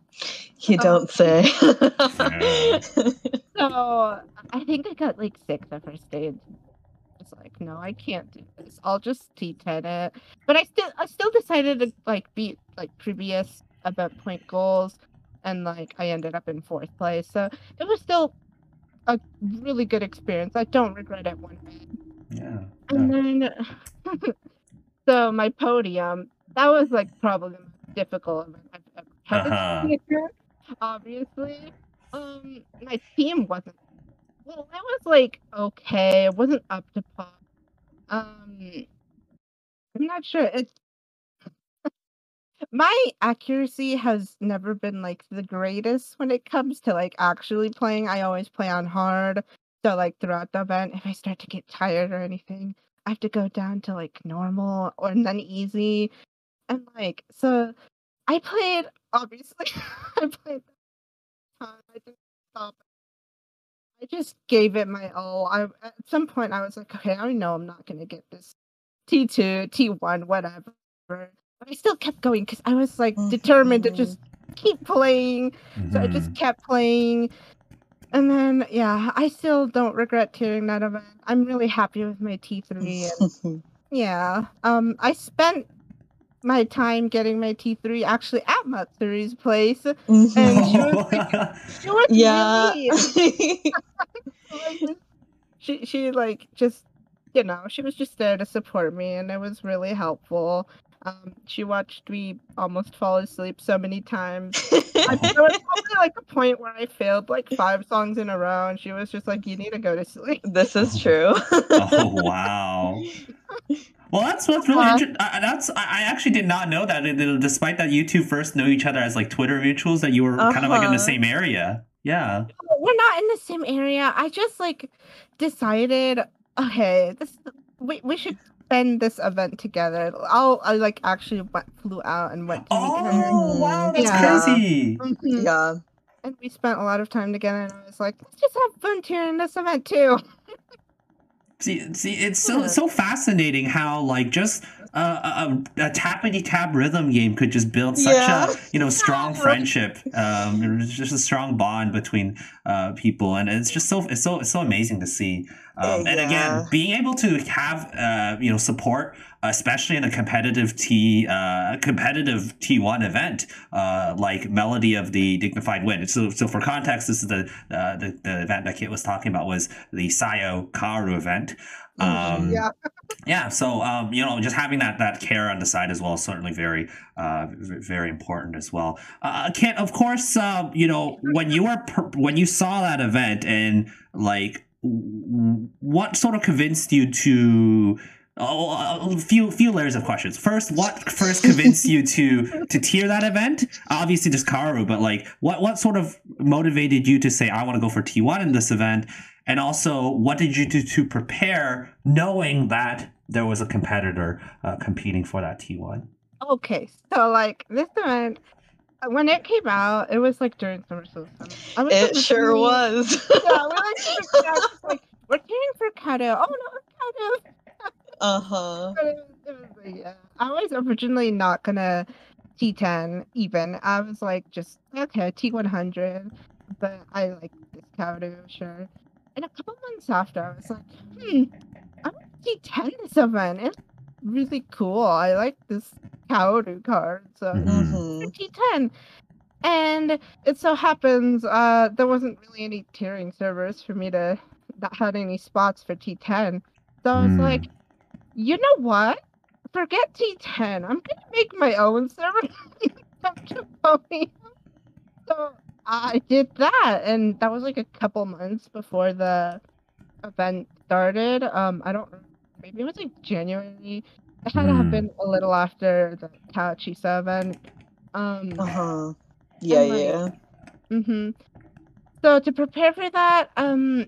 [SPEAKER 2] you um, don't say. [LAUGHS] [LAUGHS]
[SPEAKER 3] So I think I got like sick the first day. and was like, no, I can't do this. I'll just T10 it. But I still, I still decided to like beat like previous event point goals, and like I ended up in fourth place. So it was still a really good experience. I don't regret it one bit.
[SPEAKER 1] Yeah.
[SPEAKER 3] And then, so my podium, that was like probably the most difficult I've ever had
[SPEAKER 1] Uh-huh.
[SPEAKER 3] obviously. Um, my team wasn't, well, it was like okay, it wasn't up to par. Um, I'm not sure. It's [LAUGHS] my accuracy has never been like the greatest when it comes to like actually playing. I always play on hard. So like throughout the event, if I start to get tired or anything, I have to go down to like normal or then easy. And like so I played obviously [LAUGHS] I played. I didn't stop. I just gave it my all. I at some point I was like, okay, I know I'm not gonna get this T two, T one, whatever. But I still kept going because I was like determined to just keep playing. So I just
[SPEAKER 1] Mhm.
[SPEAKER 3] kept playing. And then yeah, I still don't regret tiering that event. I'm really happy with my T3 and [LAUGHS] yeah. Um I spent my time getting my T3 actually at Matsuri's place. And she [LAUGHS] was like- She was
[SPEAKER 2] yeah.
[SPEAKER 3] really [LAUGHS] she she like just you know, she was just there to support me and it was really helpful. Um she watched me almost fall asleep so many times. [LAUGHS] I, there was probably like a point where I failed like five songs in a row, and she was just like, "You need to go to sleep."
[SPEAKER 2] this is true.
[SPEAKER 1] oh wow. Well, that's what's really
[SPEAKER 3] Uh-huh.
[SPEAKER 1] interesting. That's I I actually did not know that. that Despite that, you two first know each other as like Twitter mutuals, that you were kind of like in the
[SPEAKER 2] Uh-huh.
[SPEAKER 1] same area. Yeah.
[SPEAKER 3] We're not in the same area. I just like decided, okay, this we we should spend this event together. I'll I like actually went, flew out and went to meet.
[SPEAKER 1] Oh wow, that's
[SPEAKER 3] Yeah.
[SPEAKER 1] crazy.
[SPEAKER 3] Mhm.
[SPEAKER 2] yeah.
[SPEAKER 3] And we spent a lot of time together, and I was like, let's just have fun tiering this event too. [LAUGHS]
[SPEAKER 1] See, see, it's so
[SPEAKER 3] Yeah.
[SPEAKER 1] so fascinating how like just uh, a, a, tappity tap rhythm game could just build such
[SPEAKER 2] Yeah.
[SPEAKER 1] a you know strong [LAUGHS] friendship. Um, just a strong bond between uh, people, and it's just so it's so it's so amazing to see. Um, and again, being able to have uh, you know support, especially in a competitive T uh, competitive T one event uh, like Melody of the Dignified Wind. So, so for context, this is the uh, the, the event that Kit was talking about was the Sayo Kaoru event. Um,
[SPEAKER 3] yeah. [LAUGHS]
[SPEAKER 1] yeah so um, you know just having that that care on the side as well is certainly very uh, very important as well uh, Kent of course uh, you know when you were per- when you saw that event and like what sort of convinced you to Oh, a few few layers of questions. First, what first convinced you to to tier that event? Obviously, just Kaoru, but like, what what sort of motivated you to say I want to go for T one in this event? And also, what did you do to prepare, knowing that there was a competitor uh, competing for that T one?
[SPEAKER 3] Okay, so like this event, uh, when it came out, it was like during summer solstice. I was
[SPEAKER 2] It sure
[SPEAKER 3] originally-
[SPEAKER 2] was.
[SPEAKER 3] Yeah, we like super excited, like we're cheering for Kato. Oh no, Kato!
[SPEAKER 2] Uh huh.
[SPEAKER 3] But it was, it was like, yeah. I was originally not gonna T10 even. I was like just okay T100, but I like this Kato sure. And a couple months after, I was like, hmm, I want T10 this event. It's really cool. I like this Kaoru card, so
[SPEAKER 1] Mhm.
[SPEAKER 2] Mm-hmm.
[SPEAKER 3] T10. And it so happens uh, there wasn't really any tiering servers for me to that had any spots for T10. So I was
[SPEAKER 1] Hmm.
[SPEAKER 3] like, you know what? Forget T10. I'm gonna make my own server. [LAUGHS] To Pony. So I did that, and that was like a couple months before the event started. Um, I don't maybe it was like January. It had to have been a little after the Kawachisa event. Um,
[SPEAKER 2] Uh huh. Yeah,
[SPEAKER 3] And, like,
[SPEAKER 2] yeah.
[SPEAKER 3] hmm So to prepare for that, um,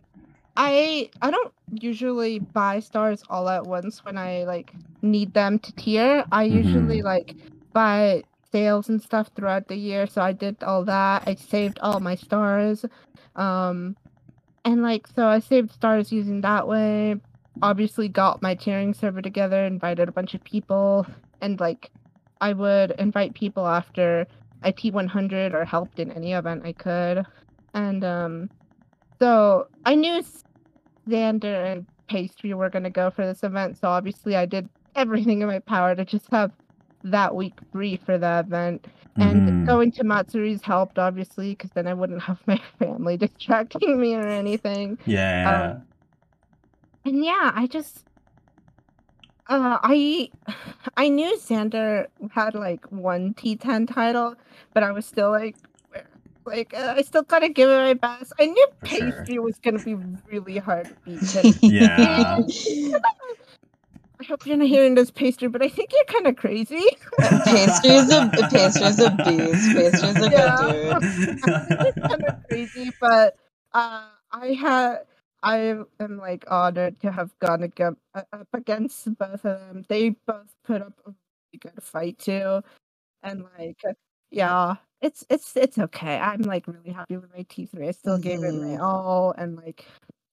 [SPEAKER 3] I I don't usually buy stars all at once when I like need them to tier. I usually like buy sales and stuff throughout the year, so I did all that. I saved all my stars. Um and like so I saved stars using that way. Obviously got my tiering server together, invited a bunch of people, and like I would invite people after I T100 or helped in any event I could. And um so I knew Xander and Pastry were gonna go for this event, so obviously I did everything in my power to just have that week free for the event. And
[SPEAKER 1] Mhm.
[SPEAKER 3] going to Matsuri's helped, obviously, because then I wouldn't have my [LAUGHS] family distracting me or anything.
[SPEAKER 1] Yeah.
[SPEAKER 3] And yeah, I just, uh, I, [SIGHS] I knew Xander had like one T10 title, but I was still like, like uh, I still gotta give it my best. I knew
[SPEAKER 1] For sure.
[SPEAKER 3] Pastry was gonna be really hard to beat. [LAUGHS] 'cause
[SPEAKER 1] yeah. [LAUGHS]
[SPEAKER 3] I hope you're not hearing this, Pastry, but I think you're kind of crazy. [LAUGHS]
[SPEAKER 2] Pastry's a pastry's a beast. Pastry is a
[SPEAKER 3] Yeah.
[SPEAKER 2] good dude.
[SPEAKER 3] kind of crazy, but uh, I had I am like honored to have gone ag- up against both of them. They both put up a really good fight too, and like yeah, it's it's it's okay. I'm like really happy with my T three. I still gave it my
[SPEAKER 2] Mhm.
[SPEAKER 3] all, and like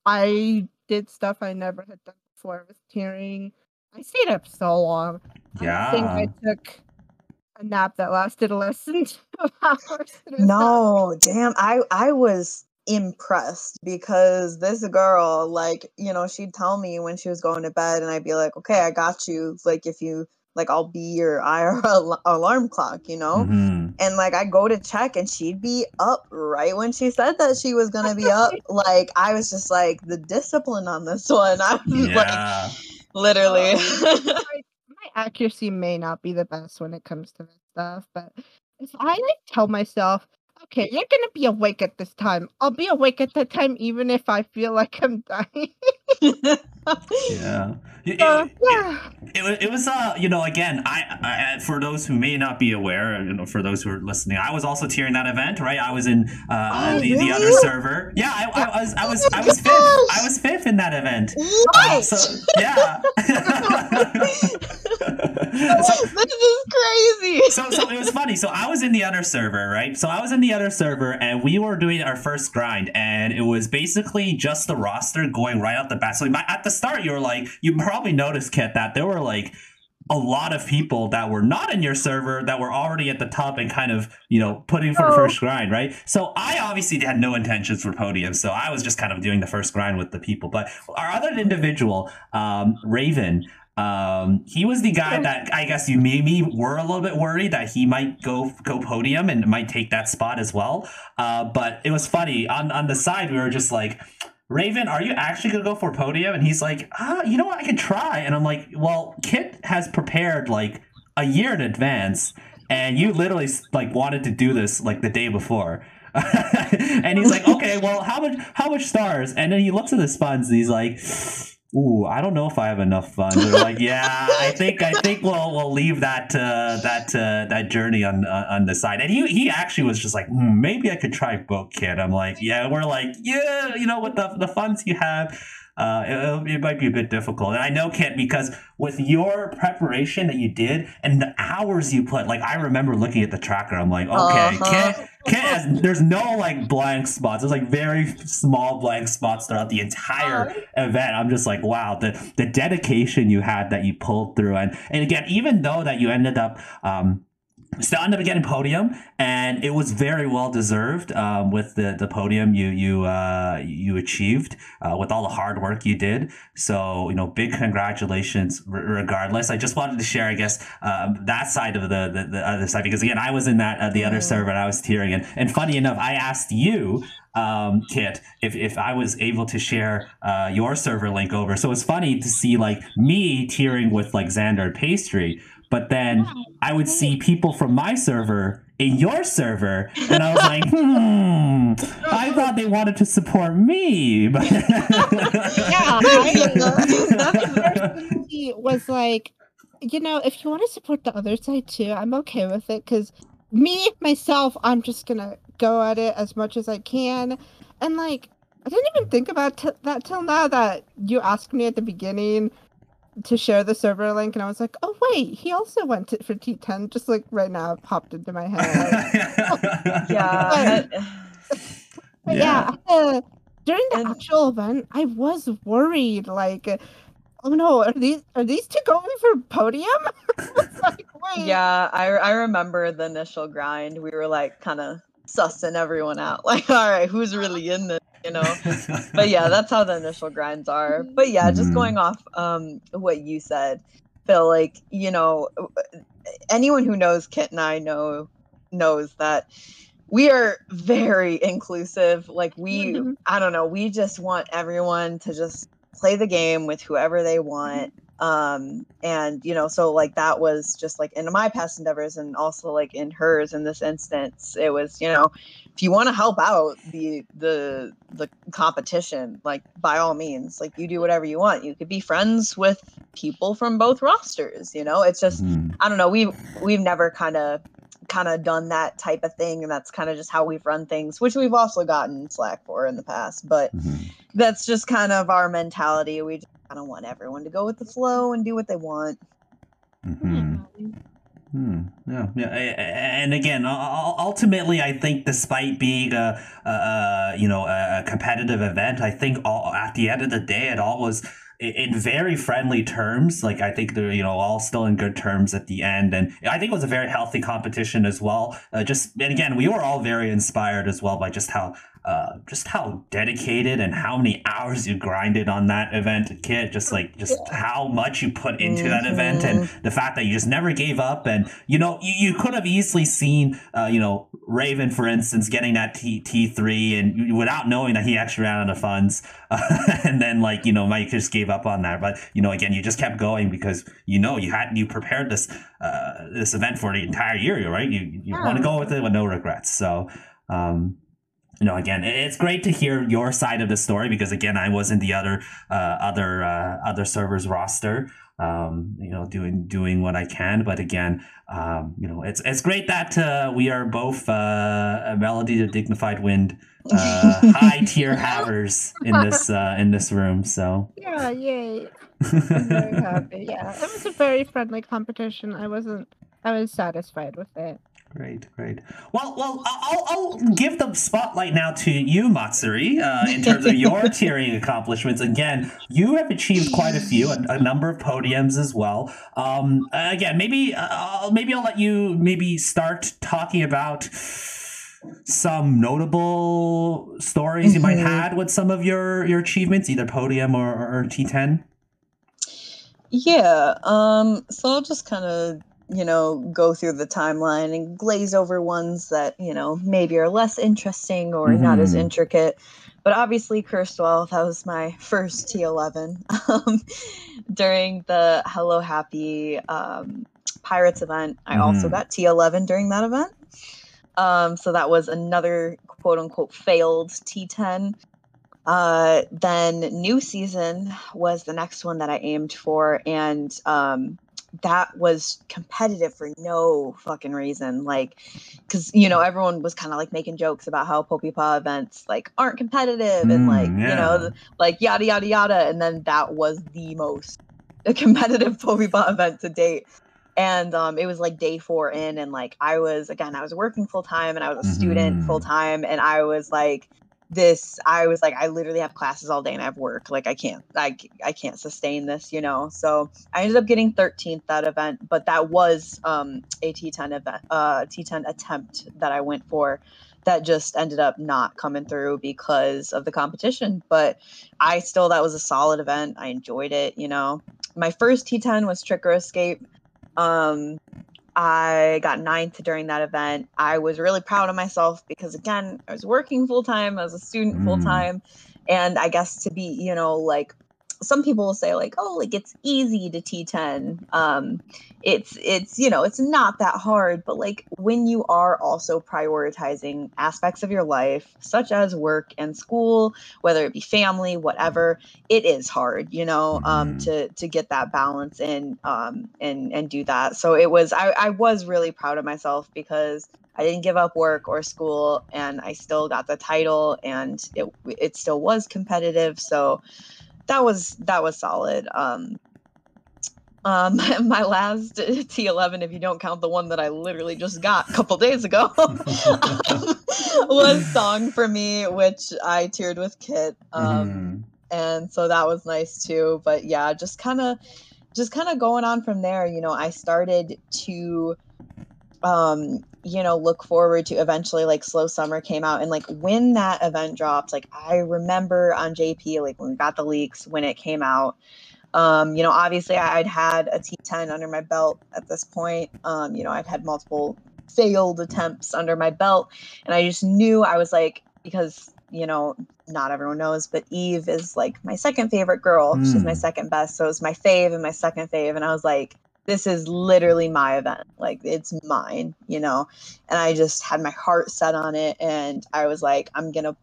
[SPEAKER 3] I did stuff I never had done before with tiering. I stayed up so long. Yeah. I think I took a nap that lasted less than [LAUGHS] two hours. It was so
[SPEAKER 2] No, damn. I I was impressed because this girl, like, you know, she'd tell me when she was going to bed, and I'd be like, okay, I got you. Like, if you like, I'll be your IR [LAUGHS] alarm clock, you know.
[SPEAKER 1] Mhm.
[SPEAKER 2] And like, I go to check, and she'd be up right when she said that she was gonna be up. [LAUGHS] like, I was just like, the discipline on this one. [LAUGHS] I was like,
[SPEAKER 1] Yeah.
[SPEAKER 2] literally.
[SPEAKER 3] like my accuracy may not be the best when it comes to this stuff, but if I like tell myself, okay, you're gonna be awake at this time, I'll be awake at that time even if I feel like I'm dying.
[SPEAKER 1] Yeah. [LAUGHS] It-
[SPEAKER 3] yeah.
[SPEAKER 1] it, wa- it was uh you know again I, I for those who may not be aware you know for those who are listening I was also tiering that event right I was in uh
[SPEAKER 2] Oh,
[SPEAKER 1] the, the other server yeah I, I was I was I was fifth I was fifth in that event Uh,
[SPEAKER 2] what?
[SPEAKER 1] so yeah [LAUGHS] [LAUGHS] so,
[SPEAKER 2] crazy.
[SPEAKER 1] so so it was funny. So I was in the other server, right? So I was in the other server, and we were doing our first grind, and it was basically just the roster going right out the bat. So at the start, you were like, you probably noticed, Kit, that there were like a lot of people that were not in your server that were already at the top and kind of you know putting for the
[SPEAKER 3] Oh.
[SPEAKER 1] first grind right so i obviously had no intentions for podium so i was just kind of doing the first grind with the people but our other individual um raven um he was the guy that i guess you maybe were a little bit worried that he might go go podium and might take that spot as well uh but it was funny on on the side we were just like Raven, are you actually gonna go for podium? And he's like, ah, you know what, I could try. And I'm like, well, Kit has prepared like a year in advance, and you literally like wanted to do this like the day before. [LAUGHS] and he's like, [LAUGHS] okay, well, how much how much stars? And then he looks at his funds and he's like, Ooh, I don't know if I have enough funds. They're like, yeah, I think I think we'll we'll leave that uh, that uh, that journey on uh, on the side. And he he actually was just like, hmm, maybe I could try book kid. I'm like, yeah, we're like, yeah, you know, with the the funds you have, uh, it, it might be a bit difficult. And I know Kent, because with your preparation that you did and the hours you put, like I remember looking at the tracker, I'm like, okay,
[SPEAKER 2] Uh-huh.
[SPEAKER 1] Kit. Kit has, there's no like blank spots. There's like very small blank spots throughout the entire event. I'm just like, wow, the the dedication you had that you pulled through, and and again, even though that you ended up. Um, Still ended up getting podium, and it was very well deserved um, with the, the podium you you uh, you achieved uh, with all the hard work you did. So you know, big congratulations. Regardless, I just wanted to share, I guess, um, that side of the, the the other side because again, I was in that uh, the other server and I was tiering, and and funny enough, I asked you um, Kit, if, if I was able to share uh, your server link over. So it's funny to see like me tiering with like Xander Pastry, but then I would see people from my server in your server, and I was like, hmm, I thought they wanted to support me. [LAUGHS]
[SPEAKER 3] Yeah, I, [LAUGHS] was like, you know, if you want to support the other side too, I'm okay with it. Because me myself, I'm just gonna go at it as much as I can, and like, I didn't even think about t- that till now that you asked me at the beginning. To share the server link, and I was like, "Oh wait, he also went to, for T10." Just like right now, it popped into my head. [LAUGHS]
[SPEAKER 2] yeah. [LAUGHS]
[SPEAKER 3] But [LAUGHS] yeah, uh, during the actual event, I was worried. Like, oh no, are these are these two going for podium?
[SPEAKER 2] like, yeah, I I remember the initial grind. We were like kind of sussing everyone out. Like, all right, who's really in this? You know. but yeah, that's how the initial grinds are. But yeah, just mm-hmm. going off um what you said, Phil. Like, you know, anyone who knows Kit and I know knows that we are very inclusive. Like we, mm-hmm. I don't know, we just want everyone to just play the game with whoever they want. Um, and you know, so like that was just like in my past endeavors and also like in hers in this instance, it was, you know, if you want to help out the the the competition, like by all means, like you do whatever you want. You could be friends with people from both rosters, you know. It's just mm. I don't know, we we've never kind of kind of done that type of thing and that's kind of just how we've run things which we've also gotten slack for in the past but mm-hmm. that's just kind of our mentality we just kind of want everyone to go with the flow and do what they want
[SPEAKER 1] mm-hmm. Hmm. Yeah, yeah, and again, ultimately, I think despite being a, a, you know a competitive event, I think all, at the end of the day, it all was in very friendly terms. Like I think they're you know all still in good terms at the end, and I think it was a very healthy competition as well. Uh, just and again, we were all very inspired as well by just how uh, just how dedicated and how many hours you grinded on that event, Kit. Just like just how much you put into mm-hmm. that event, and mm-hmm. the fact that you just never gave up. And you know, you, you could have easily seen, uh, you know, Raven, for instance, getting that T T three, and without knowing that he actually ran out of funds, uh, [LAUGHS] and then like you know, Mike just gave up on that. But you know, again, you just kept going because you know you had you prepared this uh, this event for the entire year, right? You you yeah. want to go with it with no regrets. So. Um, you know, again, it's great to hear your side of the story because again, I was in the other uh, other uh, other servers roster, um, you know, doing doing what I can. But again, um, you know, it's it's great that uh, we are both uh, a melody to dignified wind, uh, [LAUGHS] high tier havers in this uh, in this room. So
[SPEAKER 3] yeah, yay! I'm very [LAUGHS] happy. Yeah, it was a very friendly competition. I wasn't. I was satisfied with it.
[SPEAKER 1] Great, great. Well, well, I'll, I'll give the spotlight now to you, Matsuri, uh, in terms of your [LAUGHS] tiering accomplishments. Again, you have achieved quite a few, a, a number of podiums as well. Um, again, maybe, uh, maybe I'll let you maybe start talking about some notable stories mm-hmm. you might mm-hmm. had with some of your your achievements, either podium or, or T10.
[SPEAKER 2] Yeah. Um. So I'll just kind of you know, go through the timeline and glaze over ones that, you know, maybe are less interesting or mm-hmm. not as mm-hmm. intricate. But obviously, Cursed Wealth, that was my [LAUGHS] first T11 um, during the Hello Happy um, Pirates event. I mm-hmm. also got T11 during that event. Um, so that was another quote unquote failed T10. Uh, then New Season was the next one that I aimed for. And um, that was competitive for no fucking reason. Like, because you know everyone was kind of like making jokes about how Popipa events like aren't competitive mm, and like yeah. you know like yada yada yada, and then that was the most [LAUGHS] competitive Popipa event to date. And um, it was like day four in, and like I was again, I was working full time, and I was a student mm-hmm. full time, and I was like this i was like i literally have classes all day and i have work like i can't i, I can't sustain this you know? So i ended up getting 13th that event but that was um a t10 event uh t10 attempt that i went for that just ended up not coming through because of the competition but i still that was a solid event. I enjoyed it you know? My first t10 was trick or escape um I got ninth during that event. I was really proud of myself because, again, I was working full time, I was a student mm. full time. And I guess to be, you know, like some people will say like oh like it's easy to t10 um it's it's you know it's not that hard. But like when you are also prioritizing aspects of your life such as work and school whether it be family whatever it is hard you know um mm-hmm. to to get that balance in um and and do that. So it was i i was really proud of myself because I didn't give up work or school and I still got the title and it it still was competitive. So that was that was solid. Um, Um, [LAUGHS] my last T11, if you don't count the one that I literally just got a couple days ago, [LAUGHS] was "Song for Me," which I tiered with Kit. Um, mm-hmm. And so that was nice too. But yeah, just kind of, just kind of going on from there. You know, I started to, um, you know, look forward to eventually like Slow Summer came out, and like when that event dropped, like I remember on JP, like when we got the leaks when it came out um, you know, obviously I'd had a T10 under my belt at this point. Um, you know, I'd had multiple failed attempts under my belt. And I just knew I was like, because, you know, not everyone knows, but Eve is like my second favorite girl. Mm. She's my hmm. second best. So it was my fave and my second fave. And I was like, this is literally my event. Like it's mine, you know? And I just had my heart set on it. And I was like, I'm going to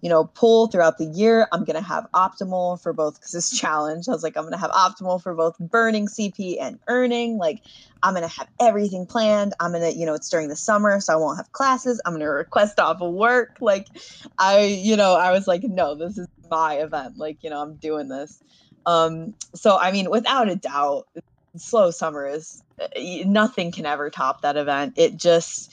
[SPEAKER 2] you know, pull throughout the year. I'm going to have optimal for both because it's [LAUGHS] challenge. I was like, I'm going to have optimal for both burning CP and earning. Like, I'm going to have everything planned. I'm going to, you know, it's during the summer, so I won't have classes. I'm going to request [LAUGHS] off of work. Like, I, you know, I was like, no, this is my event. Like, you know, I'm doing this. Um, so, I mean, without a doubt, slow summer is eh, nothing can ever top that event. It just,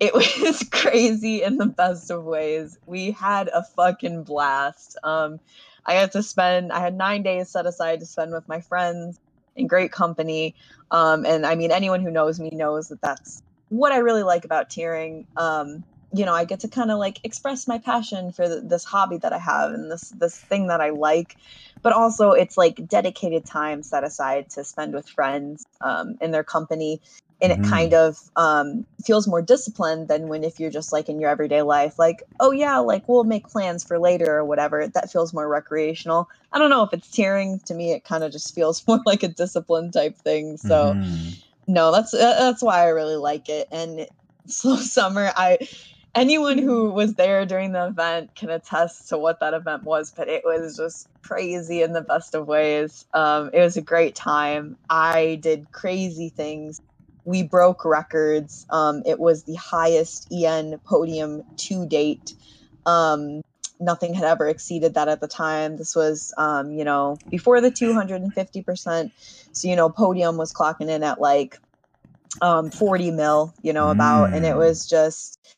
[SPEAKER 2] it [LAUGHS] was crazy in the best of ways. We had a fucking blast. Um, I got to spend, I had nine days set aside to spend with my friends in great company. Um, and I mean, anyone who knows me knows that that's what I really like about tiering. Um, you know, I get to kind of like express my passion for th- this hobby that I have and this this thing that I like, but also it's like dedicated time set aside to spend with friends um, in their company and it mm. kind of um, feels more disciplined than when if you're just like in your everyday life like oh yeah like we'll make plans for later or whatever that feels more recreational i don't know if it's tiering to me it kind of just feels [LAUGHS] more like a discipline type thing so mm. no that's that's why i really like it and [LAUGHS] slow summer i anyone who was there during the event can attest to what that event was but it was just crazy in the best of ways um, it was a great time i did crazy things we broke records. Um, it was the highest EN podium to date. Um, nothing had ever exceeded that at the time. This was, um, you know, before the 250%. So, you know, podium was clocking in at like um, 40 mil, you know, about, mm. and it mm. was just,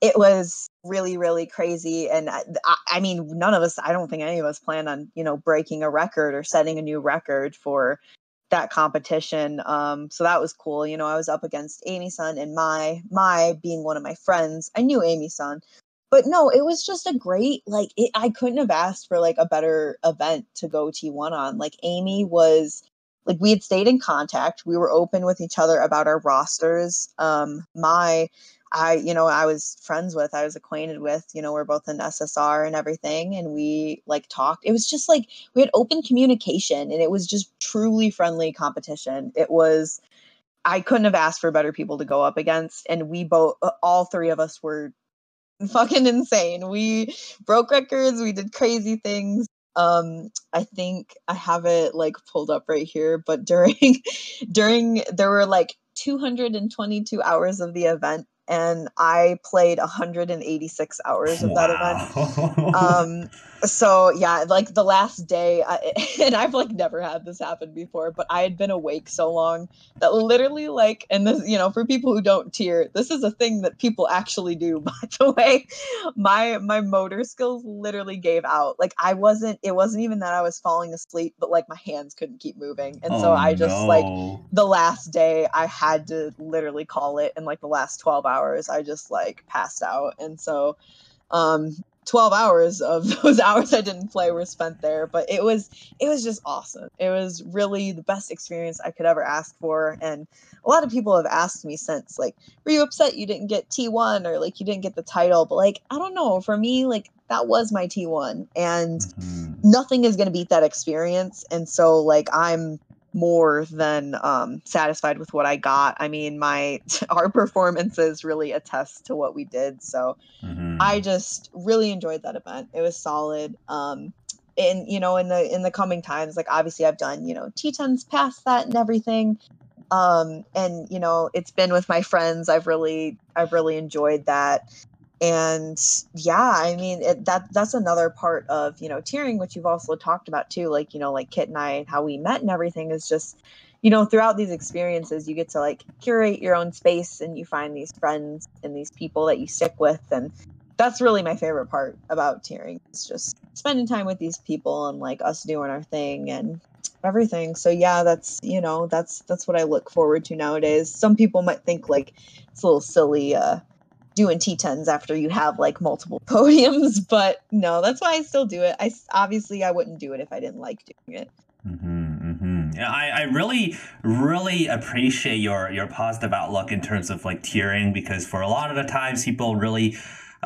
[SPEAKER 2] it was really, really crazy. And I, I mean, none of us, I don't think any of us planned on, you know, breaking a record or setting a new record for that competition. Um, so that was cool. You know, I was up against Amy Sun and my my being one of my friends. I knew Amy Sun, but no, it was just a great like. It, I couldn't have asked for like a better event to go T1 on. Like Amy was like we had stayed in contact. We were open with each other about our rosters. Um, my I, you know, I was friends with, I was acquainted with, you know, we're both in SSR and everything. And we like talked. It was just like we had open communication and it was just truly friendly competition. It was, I couldn't have asked for better people to go up against. And we both, uh, all three of us were [LAUGHS] fucking insane. We broke records, we did crazy things. Um, I think I have it like pulled up right here, but during, [LAUGHS] during, there were like 222 hours of the event and I played 186 hours of wow. that event. Um, so yeah, like the last day, I, [LAUGHS] and I've like never had this happen before, but I had been awake so long that literally, like, and this, you know, for people who don't tier, this is a thing that people actually do. [LAUGHS] By the way, my my motor skills literally gave out. Like I wasn't. It wasn't even that I was falling asleep, but like my hands couldn't keep moving, and oh, so I just no. like the last day I had to literally call it, and like the last 12 hours I just like passed out, and so um 12 hours of [LAUGHS] those hours I didn't play were spent there, but it was it was just awesome. It was really the best experience I could ever ask for. And a lot of people have asked me since like were you upset you didn't get T1 or like you didn't get the title, but like I don't know, for me like that was my T1 and mm-hmm. nothing is going to beat that experience. And so like I'm more than um, satisfied with what I got. I mean, my [LAUGHS] our performances really attest to what we did. So mm-hmm. I just really enjoyed that event. It was solid. Um, and you know, in the in the coming times, like obviously I've done you know T10s past that and everything. Um, and you know, it's been with my friends. I've really I've really enjoyed that. And yeah i mean it, that that's another part of you know tiering which you've also talked about too like you know like kit and i how we met and everything is just you know throughout these experiences you get to like curate your own space and you find these friends and these people that you stick with. And that's really my favorite part about tiering it's just spending time with these people and like us doing our thing and everything. So yeah that's you know that's that's what i look forward to nowadays. Some people might think like it's a little silly uh doing T10s after you have like multiple [LAUGHS] podiums, but no, that's why I still do it. I obviously I wouldn't do it if I didn't like doing it.
[SPEAKER 1] Mm-hmm, mm-hmm. I, I really, really appreciate your your positive outlook in terms of like tiering because for a lot of the times people really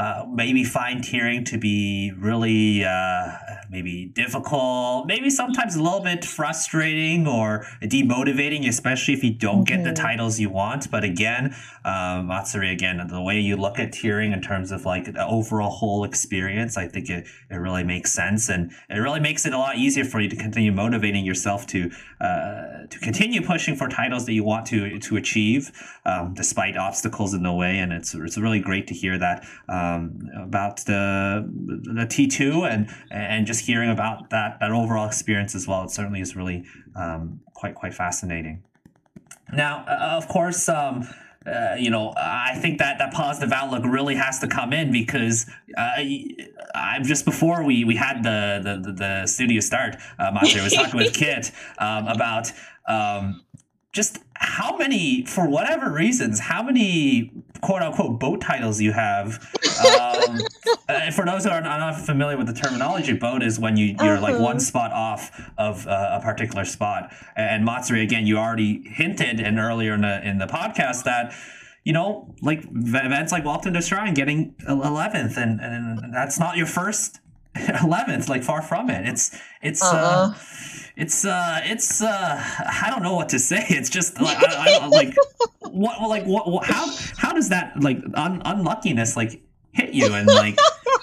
[SPEAKER 1] uh, maybe find tiering to be really uh, maybe difficult, maybe sometimes a little bit frustrating or demotivating, especially if you don't get the mm-hmm. titles you want. But again, um, Matsuri, again, the way you look at tiering in terms of like the overall whole experience, I think it, it really makes sense and it really makes it a lot easier for you to continue motivating yourself to uh, to continue pushing for titles that you want to to achieve um, despite obstacles in the way. And it's it's really great to hear that. Um, um, about the the T two and and just hearing about that that overall experience as well. It certainly is really um, quite quite fascinating. Now, uh, of course. Um, uh, you know, I think that that positive outlook really has to come in because uh, I'm just before we we had the the, the studio start, uh, Master was talking with [LAUGHS] Kit um, about um, just how many, for whatever reasons, how many quote unquote boat titles you have. Um, [LAUGHS] uh, for those who are not familiar with the terminology, boat is when you, you're uh-huh. like one uh-huh. spot off of uh, a particular spot. And Matsuri, again, you already hinted and earlier in the, in the podcast that you know, like events like Welcome to Shrine getting 11th, and, and that's not your first [LAUGHS] 11th, like far from it. It's, it's, uh-uh. uh it's uh it's uh I don't know what to [LAUGHS] say. It's just like I, I, [LAUGHS] like what like what, what, how how does that like un- unluckiness like hit you and like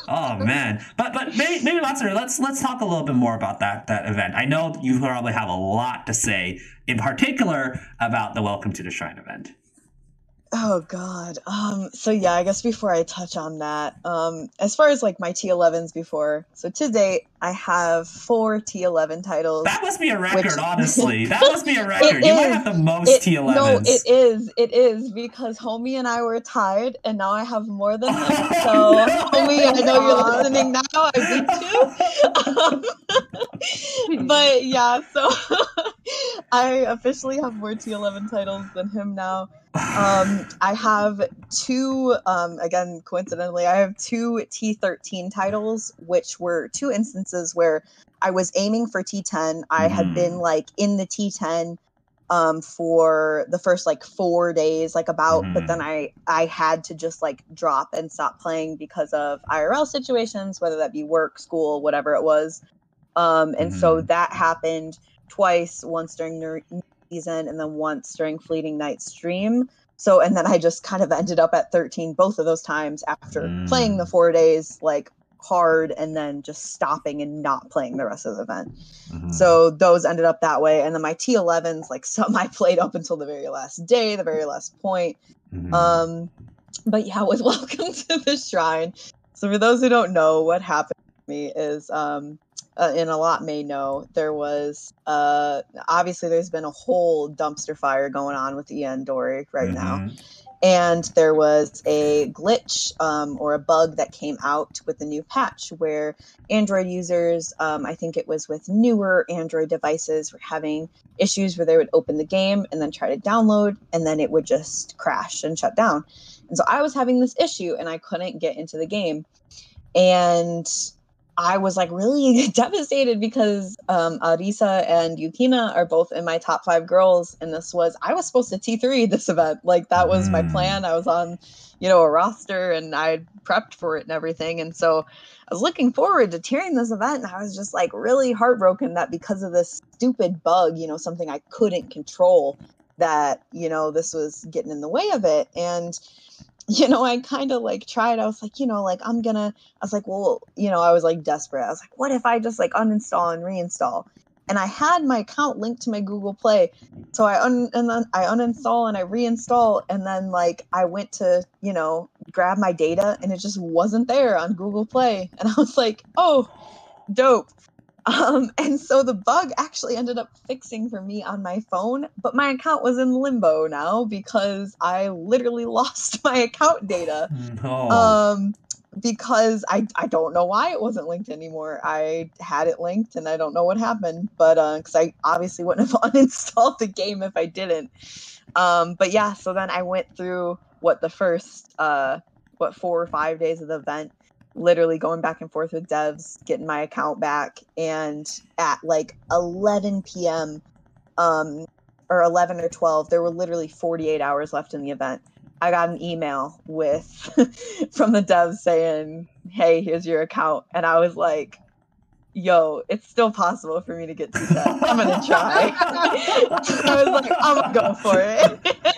[SPEAKER 1] oh man. But but maybe maybe let's let's let's talk a little bit more about that that event. I know you probably have a lot to say in particular about the Welcome to the Shrine event.
[SPEAKER 2] Oh God. Um, so yeah, I guess before I touch on that, um, as far as like my T11s before, so to date I have four T11 titles.
[SPEAKER 1] That must be a record, which... honestly. [LAUGHS] That must be a record. you is. might have the most it, T11s. No,
[SPEAKER 2] it is. It is because homie and I were tied, and now I have more than [LAUGHS] him. So no. homie, I know you're [LAUGHS] listening now. I beat you. Um, but yeah, so I officially have more T11 titles than him now. Um, I have two, um, again, coincidentally, I have two T13 titles, which were two instances where I was aiming for T10. I had been mm. like in the T10 um for the first like 4 days like about mm. but then mm-hmm. I I had to just like drop and stop playing because of IRL situations whether that be work, school, whatever it was. Um and mm. so mm-hmm. that happened twice, once during the season and then once during Fleeting Night stream. So, and then I just kind of ended up at 13 both of those times after mm. playing the four days like hard and then just stopping and not playing the rest of the event. Mm-hmm. So those ended up that way. And then my T11s, like [LAUGHS] some I played up until the very last day, the very last point. Mm-hmm. Um, but yeah, [LAUGHS] with Welcome to the Shrine. So for those who don't know, what happened to me is um, uh, and a lot may know, there was uh, obviously there's been a whole dumpster fire going on with ENdori right mm-hmm. now. And there was a glitch um, or a bug that came out with the new patch where Android users, um, I think it was with newer Android devices, were having issues where they would open the game and then try to download, and then it would just crash and shut down. And so I was having this issue and I couldn't get into the game. And I was like really [LAUGHS] devastated because um, Arisa and Yukina are both in my top five girls, and this was I was supposed to T three this event. Like that was mm. my plan. I was on, you know, a roster, and I prepped for it and everything. And so I was looking forward to tiering this event, and I was just like really heartbroken that because of this stupid bug, you know, something I couldn't control, that you know this was getting in the way of it, and [LAUGHS] you know, I kind of like tried. I was like, you know, like I'm gonna. I was like, well, you know, I was like desperate. I was like, what if I just like uninstall and reinstall? and I had my account linked to my Google Play. So I un- and then I uninstall and I reinstall and then like I went to, you know, grab my data and it just wasn't there on Google Play. And I was like, "Oh, dope." Um, and so the bug actually ended up fixing for me on my phone, but my account was in limbo now because I literally [LAUGHS] lost my account data.
[SPEAKER 1] No.
[SPEAKER 2] Um, because I, I don't know why it wasn't linked anymore. I had it linked and I don't know what happened, but uh, because I obviously wouldn't have [LAUGHS] uninstalled the game if I didn't. Um, but yeah, so then I went through what the first uh what four or five days of the event, literally going back and forth with devs, getting my account back, and at like 11 p.m. um or 11 or 12, there were literally 48 hours left in the event. I got an email with [LAUGHS] from the devs saying, "Hey, here's your account," and I was like, "Yo, it's still possible for me to get to that. I'm gonna try." [LAUGHS] I was like, "I'm gonna go for it." [LAUGHS]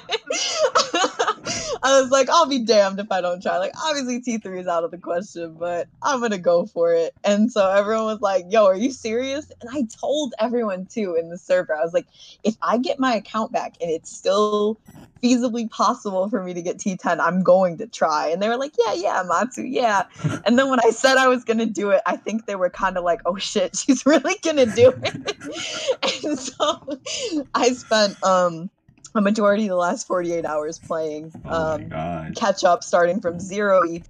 [SPEAKER 2] I was like, I'll be damned if I don't try. Like, obviously, T3 is out of the question, but I'm going to go for it. And so everyone was like, yo, are you serious? And I told everyone too in the server, I was like, if I get my account back and it's still feasibly possible for me to get T10, I'm going to try. And they were like, yeah, yeah, Matsu, yeah. [LAUGHS] And then when I said I was going to do it, I think they were kind of like, oh shit, [LAUGHS] she's really going to do it. [LAUGHS] and so I spent, um, a majority of the last 48 hours playing
[SPEAKER 1] Oh
[SPEAKER 2] um, catch up starting from zero EP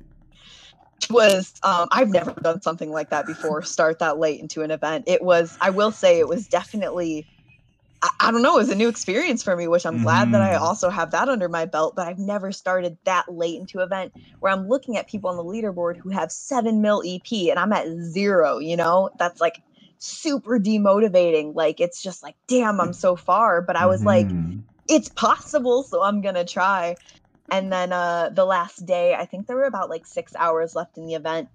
[SPEAKER 2] was um, I've never done something like that before start that late into an event. It was I will say it was definitely I, I don't know it was a new experience for me which I'm glad that I
[SPEAKER 1] Mhm.
[SPEAKER 2] also have that under my belt but I've never started that late into an event where I'm looking at people on the leaderboard who have seven mil EP and I'm at zero you know? That's like super demotivating. Like it's just like damn I'm so far. But I was like
[SPEAKER 1] Mhm.
[SPEAKER 2] It's possible, so I'm gonna try. And then uh the last day, I think there were about like six hours left in the event.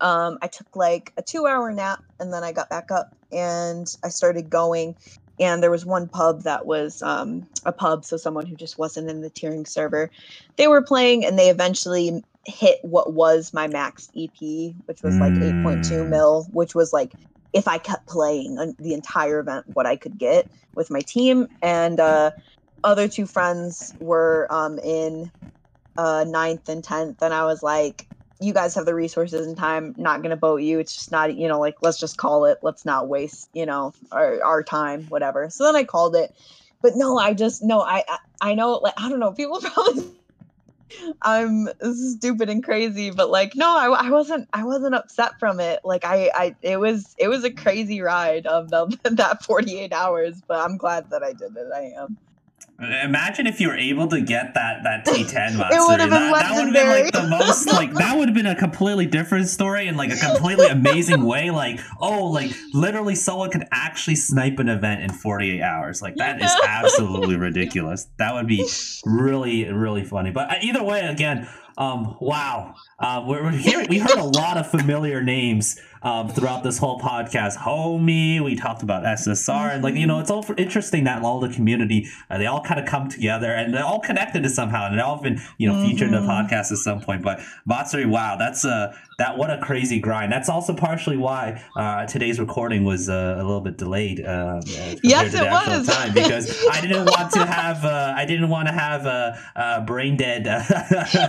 [SPEAKER 2] Um, I took like a two hour nap and then I got back up and I started going. And there was one pub that was um, a pub, so someone who just wasn't in the tiering server. They were playing and they eventually hit what was my max EP, which was like 8.2
[SPEAKER 1] Mm.
[SPEAKER 2] mil, which was like if I kept playing the entire event, what I could get with my team. And uh, other two friends were um, in uh, ninth and tenth, and I was like, "You guys have the resources and time. Not gonna boat you. It's just not, you know, like let's just call it. Let's not waste, you know, our, our time, whatever." So then I called it, but no, I just no, I I, I know, like I don't know, people [LAUGHS] probably. I'm stupid and crazy, but like no, I, I wasn't I wasn't upset from it. Like I I it was it was a crazy ride of the, [LAUGHS] that 48 hours, but I'm glad that I did it. I am.
[SPEAKER 1] Imagine if you were able to get that that T10 [LAUGHS]
[SPEAKER 2] It would've been
[SPEAKER 1] that, that would have been like the most [LAUGHS] like that would have been a completely different story in like a completely amazing way. Like oh, like literally someone could actually snipe an event in 48 hours. Like that is absolutely [LAUGHS] ridiculous. That would be really really funny. But uh, either way, again, um, wow, uh, we're, we're hearing we heard a lot of familiar names um, throughout this whole podcast. Homie, we talked about SSR, and like you know, it's all interesting that all the community uh, they all kind of come together and they're all connected to somehow, and they've all been you know featured in the
[SPEAKER 2] Mhm.
[SPEAKER 1] podcast at some point. But Matsuri, wow, that's uh that what a crazy grind. That's also partially why uh, today's recording was uh, a little bit delayed. Uh,
[SPEAKER 2] Yes,
[SPEAKER 1] to
[SPEAKER 2] it was.
[SPEAKER 1] time because I didn't want to have uh, I didn't want to have a uh, uh, brain dead [LAUGHS] uh,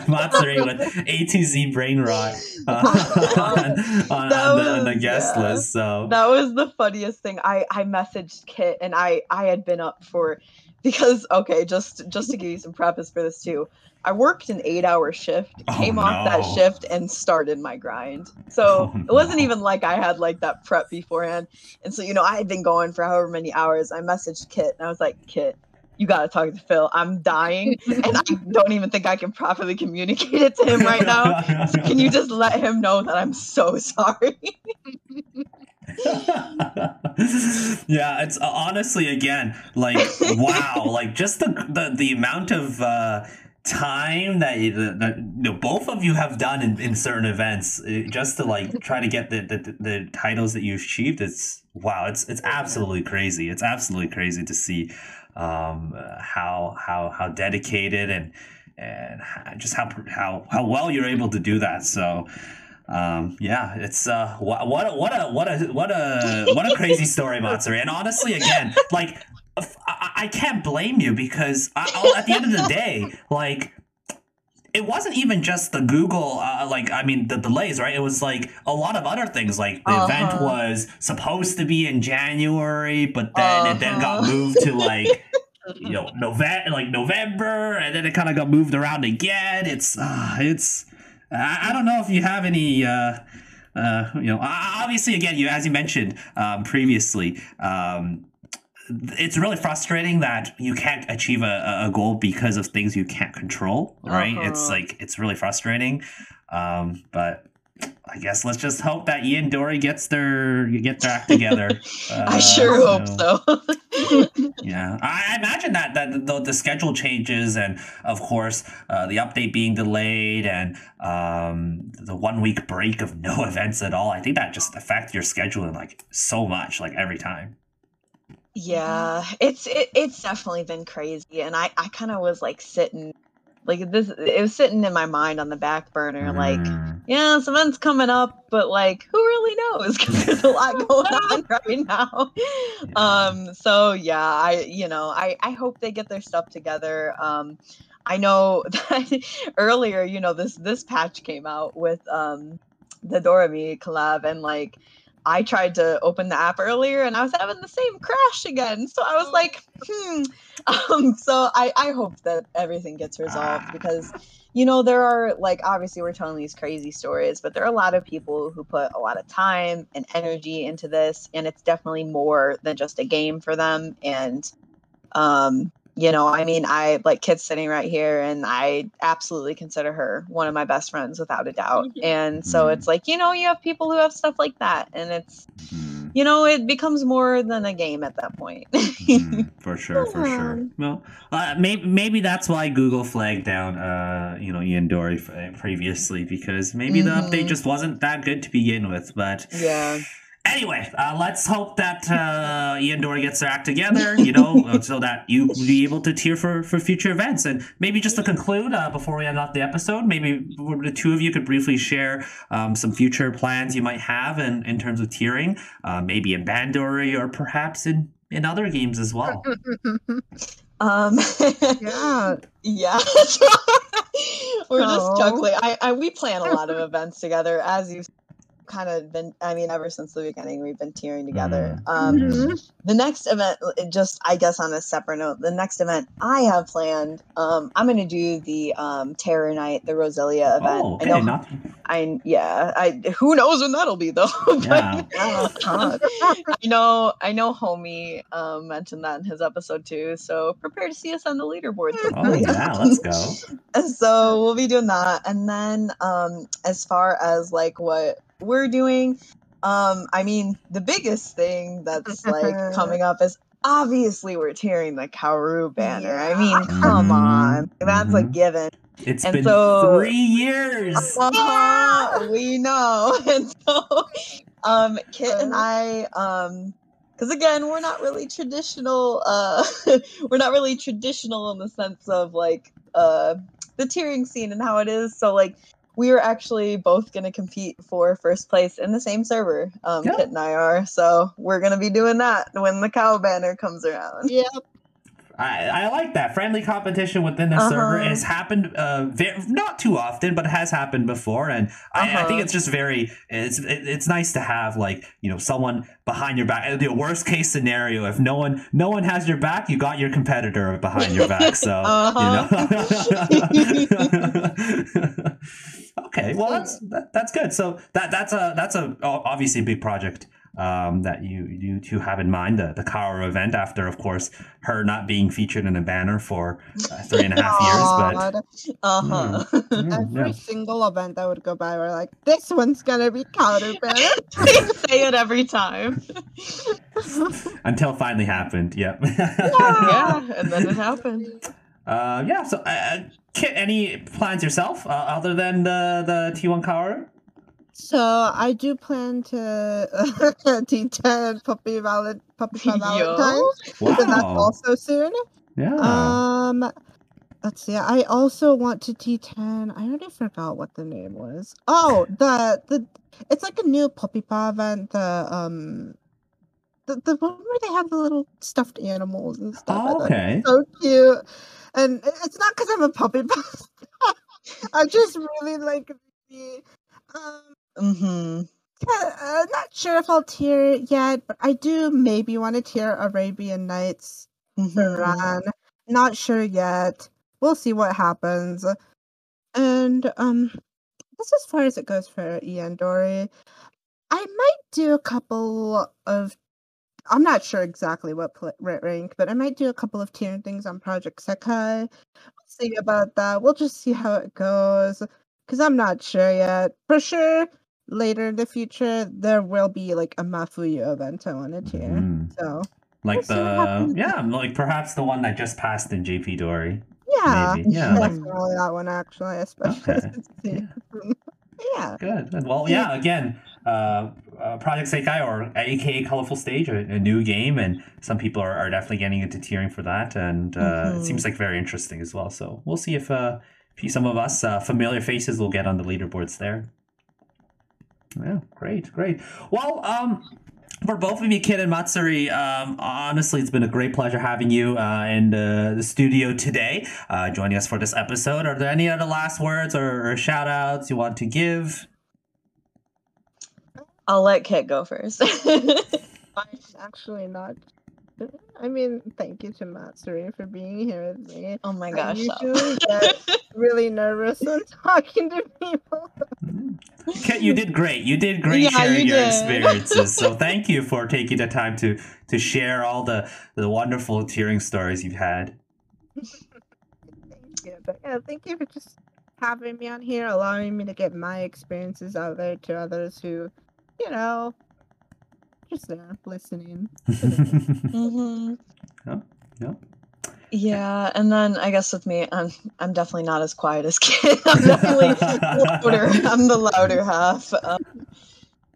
[SPEAKER 1] Matsuri with A to Z brain rot [LAUGHS] uh, [LAUGHS] on, on, on the, on the [LAUGHS] guest
[SPEAKER 2] yeah.
[SPEAKER 1] list. So
[SPEAKER 2] That was the funniest thing. I I messaged Kit and I I had been up for because okay, just just to give you some preface for this too. I worked an eight hour shift,
[SPEAKER 1] Oh,
[SPEAKER 2] came off that shift and started my grind. So
[SPEAKER 1] Oh,
[SPEAKER 2] it wasn't
[SPEAKER 1] no.
[SPEAKER 2] even like I had like that prep beforehand. And so, you know, I had been going for however many hours. I messaged Kit and I was like, Kit, you gotta talk to Phil. I'm dying and I don't even think I can properly communicate it to him right now. So [LAUGHS] can you just let him know that I'm so sorry? [LAUGHS]
[SPEAKER 1] yeah, it's uh, honestly again like wow, [LAUGHS] like just the the, the amount of uh, time that, you- that you know, both of you have done in, in certain events uh, just to like try to get the, the the titles that you achieved. It's wow, it's it's absolutely crazy. It's absolutely crazy to see um, how how how dedicated and and just how how how well you're able to do that. So. um, yeah, it's uh, what what a, what a what a what a what a crazy story, Matsuri. And honestly, again, like I, I can't blame you because I, at the end of the day, like it wasn't even just the Google, uh, like, I mean, the delays, right? It was like a lot of other things. Like, the uh-huh. event was supposed to be in January, but then uh-huh. it then got uh-huh. moved to like, [LAUGHS] you know, November, like November, and then it kind of got moved around again. It's, uh, it's, I, I don't know if you have any, uh, uh, you know, obviously, again, you as you mentioned um, previously, um, it's really frustrating that you can't achieve a, a goal because of things you can't control right uh-huh. it's like it's really frustrating um, but I guess let's just hope that ENdori gets their get their act together. [LAUGHS]
[SPEAKER 2] Uh, [LAUGHS] I sure hope so.
[SPEAKER 1] yeah, I imagine that that the, the, schedule changes, and of course uh, the update being delayed, and um, the one week break of no [LAUGHS] events at all. I think that just affects your scheduling like so much, like every time.
[SPEAKER 2] Yeah, it's it, it's definitely been crazy, and I I kind of was like sitting, like this, it was sitting in my mind on the back burner, like mm. yeah, this event's coming up, but like who really knows? [LAUGHS] Because there's a lot [LAUGHS] going on right now. Yeah. Um, so yeah, I you know I I hope they get their stuff together. Um, I know that [LAUGHS] earlier, you know this this patch came out with um the Doremi collab, and like I tried to open the app earlier and I was having the same crash again. So I was like, hmm. [LAUGHS] Um, so I, I hope that everything gets resolved ah. because, you know, there are like, obviously, we're telling these crazy stories, but there are a lot of people who put a lot of time and energy into this. And it's definitely more than just a game for them. And, um, you know i mean i like kids sitting right here and i absolutely consider her one of my best friends without a doubt mm-hmm. and so mm-hmm. it's like you know you have people who have stuff like that and it's mm-hmm. you know it becomes more than a game at that point
[SPEAKER 1] mm-hmm. [LAUGHS] for sure for sure well uh, maybe maybe that's why google flagged down uh you know ENdori previously because maybe the update mm-hmm. just wasn't that good to begin with but
[SPEAKER 2] yeah
[SPEAKER 1] Anyway, uh, let's hope that uh, ENdori gets their act together, you know, uh, so that you be able to tier for, for future events. And maybe just to conclude, uh, before we end off the episode, maybe the two of you could briefly share um, some future plans you might have in, in terms of tiering, uh, maybe in Bandori or perhaps in, in other games as well. [LAUGHS]
[SPEAKER 2] Um, yeah, [LAUGHS] yeah. [LAUGHS] We're just chuckling. I, I we plan a lot of events together, as you kind of been i mean ever since the beginning we've been tiering together mm. um mm-hmm. the next event just i guess on a separate note the next event i have planned um i'm gonna do the um terror night the roselia event
[SPEAKER 1] oh, okay.
[SPEAKER 2] i know
[SPEAKER 1] Not...
[SPEAKER 2] i yeah i who knows when that'll be though [LAUGHS] yeah. [LAUGHS] i know i know homie um mentioned that in his episode too so prepare to see us on the leaderboard
[SPEAKER 1] oh yeah let's go [LAUGHS]
[SPEAKER 2] so we'll be doing that and then um as far as like what we're doing. Um, I mean, the biggest thing that's like coming up is obviously we're tiering the Kaoru banner. Yeah. I mean, come mm-hmm. on, that's mm-hmm. a given.
[SPEAKER 1] It's and been so, three years.
[SPEAKER 2] Uh, we know, [LAUGHS] and so um, Kit and I, um, because again, we're not really traditional. Uh, [LAUGHS] we're not really traditional in the sense of like uh the tiering scene and how it is. So like we were actually both going to compete for first place in the same server. Um, yeah. Kit and I are, so we're going to be doing that when the cow banner comes around.
[SPEAKER 3] Yep.
[SPEAKER 1] I, I like that friendly competition within the uh-huh. server. It's happened uh, very, not too often, but it has happened before, and uh-huh. I, I, think uh-huh. it's just very it's it, it's nice to have like you know someone behind your back. The worst case scenario, if no one no one has your back, you got your competitor behind your back. So uh-huh. you know. [LAUGHS] [LAUGHS] [LAUGHS] Okay, well that's that, that's good. So that that's a that's a obviously a big project um, that you you two have in mind the the Kaoru event after of course her not being featured in a banner for uh, three and a half years. [LAUGHS] But
[SPEAKER 2] uh-huh.
[SPEAKER 3] Mm, [LAUGHS] mm, every yeah. single event I would go by, we're like, this one's gonna be Kaoru banner. [LAUGHS]
[SPEAKER 2] say it every time.
[SPEAKER 1] Until finally happened. Yep.
[SPEAKER 2] Yeah. yeah, and then it happened.
[SPEAKER 1] Uh, yeah. So, uh, Kit, any plans yourself uh, other than the the T1 Kaoru?
[SPEAKER 3] So I do plan to [LAUGHS] T10 Puppy Valid Puppy [LAUGHS] Valentine.
[SPEAKER 1] Wow.
[SPEAKER 3] that's also soon.
[SPEAKER 1] Yeah.
[SPEAKER 3] Um let's see. I also want to T10. I already forgot what the name was. Oh, the the it's like a new puppy paw event. The um the, the one where they have the little stuffed animals and stuff.
[SPEAKER 1] Oh, okay.
[SPEAKER 3] So cute. And it's not because I'm a puppy [LAUGHS] paw. I just really like the um
[SPEAKER 2] Mm-hmm.
[SPEAKER 3] I'm not sure if I'll tier it yet, but I do maybe want to tier Arabian Nights
[SPEAKER 2] Mhm.
[SPEAKER 3] Iran. Not sure yet. We'll see what happens. And um that's as far as it goes for ENdori. I might do a couple of I'm not sure exactly what pl- rank, but I might do a couple of tiering things on Project Sekai. We'll see about that. We'll just see how it goes. Cause I'm not sure yet. For sure, later in the future, there will be like a Mafuyu event I want to tier.
[SPEAKER 1] Mhm.
[SPEAKER 3] So
[SPEAKER 1] Like the yeah, like perhaps the one that just passed in JPdori.
[SPEAKER 3] Yeah,
[SPEAKER 1] Maybe, yeah, like-
[SPEAKER 3] definitely that one actually, especially
[SPEAKER 1] Okay. [LAUGHS]
[SPEAKER 3] yeah.
[SPEAKER 1] Good. good. Well, yeah. Again, uh, uh, Project Sekai or AKA Colorful Stage, a, a new game, and some people are, are definitely getting into tiering for that, and uh, it
[SPEAKER 2] Mhm.
[SPEAKER 1] seems like very interesting as well. So we'll see if uh, if some of us uh, familiar faces will get on the leaderboards there. Yeah, great, great. Well, um, for both of you, Kit and Matsuri, um, honestly, it's been a great pleasure having you uh, in the, the studio today, uh, joining us for this episode. Are there any other last words or, or shout outs you want to give?
[SPEAKER 2] I'll let Kit go first. [LAUGHS]
[SPEAKER 3] I'm actually not. I mean, thank you to Matsuri for being here with me.
[SPEAKER 2] oh my gosh. stop.
[SPEAKER 3] usually get [LAUGHS] really nervous when talking to people. Mm.
[SPEAKER 1] Kit, you did great. You did great
[SPEAKER 2] Yeah,
[SPEAKER 1] sharing
[SPEAKER 2] you
[SPEAKER 1] your
[SPEAKER 2] did.
[SPEAKER 1] experiences. So [LAUGHS] thank you for taking the time to to share all the the wonderful tiering stories you've had.
[SPEAKER 3] Thank you. But yeah, thank you for just having me on here, allowing me to get my experiences out there to others who, you know, just there listening. [LAUGHS]
[SPEAKER 2] Mhm.
[SPEAKER 1] Yep.
[SPEAKER 2] Yeah, and then I guess with me, I'm I'm definitely not as quiet as Kit. [LAUGHS] I'm definitely louder. I'm the louder half. Um,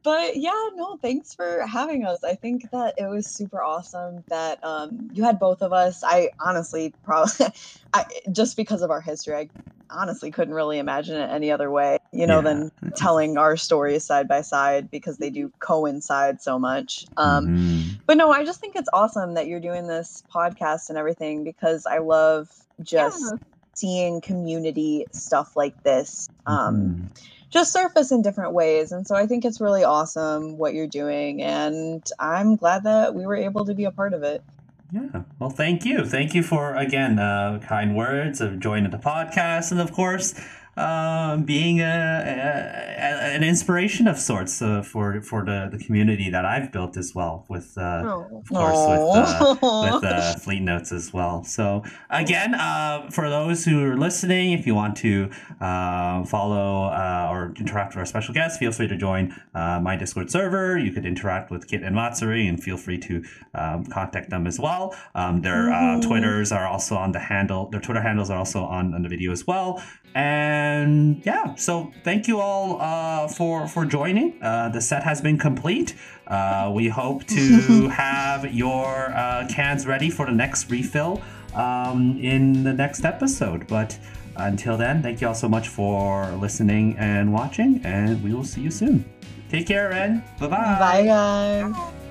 [SPEAKER 2] but yeah, no, thanks for having us. I think that it was super awesome that um, you had both of us. I honestly probably, [LAUGHS] I just because of our history, I honestly couldn't really imagine it any other way, you know, than telling our stories side by side because they do coincide so much. Um,
[SPEAKER 1] Mhm.
[SPEAKER 2] but no, I just think it's awesome that you're doing this podcast and everything because I love just
[SPEAKER 3] Yeah.
[SPEAKER 2] seeing community stuff like this um,
[SPEAKER 1] Mhm.
[SPEAKER 2] Just surface in different ways. And so I think it's really awesome what you're doing. And I'm glad that we were able to be a part of it.
[SPEAKER 1] Yeah. Well, thank you. Thank you for again uh, kind words of joining the podcast, and of course, um, being a, a, an inspiration of sorts uh, for for the, the community that I've built as well. With uh,
[SPEAKER 3] Oh.
[SPEAKER 1] of course with uh, with uh, Fleet Notes as well. So again, uh, for those who are listening, if you want to uh, follow uh, or interact with our special guests, feel free to join uh, my Discord server. You could interact with Kit and Matsuri, and feel free to um, contact them as well. Um, their uh,
[SPEAKER 2] Mhm.
[SPEAKER 1] Twitters are also on the handle. Their Twitter handles are also on, on the video as well. And yeah, so thank you all uh, for for joining. Uh, the set has been complete. Uh, we hope to [LAUGHS] have your uh, cans ready for the next refill um, in the next episode. But until then, thank you all so much for listening and watching, and we will see you soon. Take care, and bye bye.
[SPEAKER 2] Bye, guys.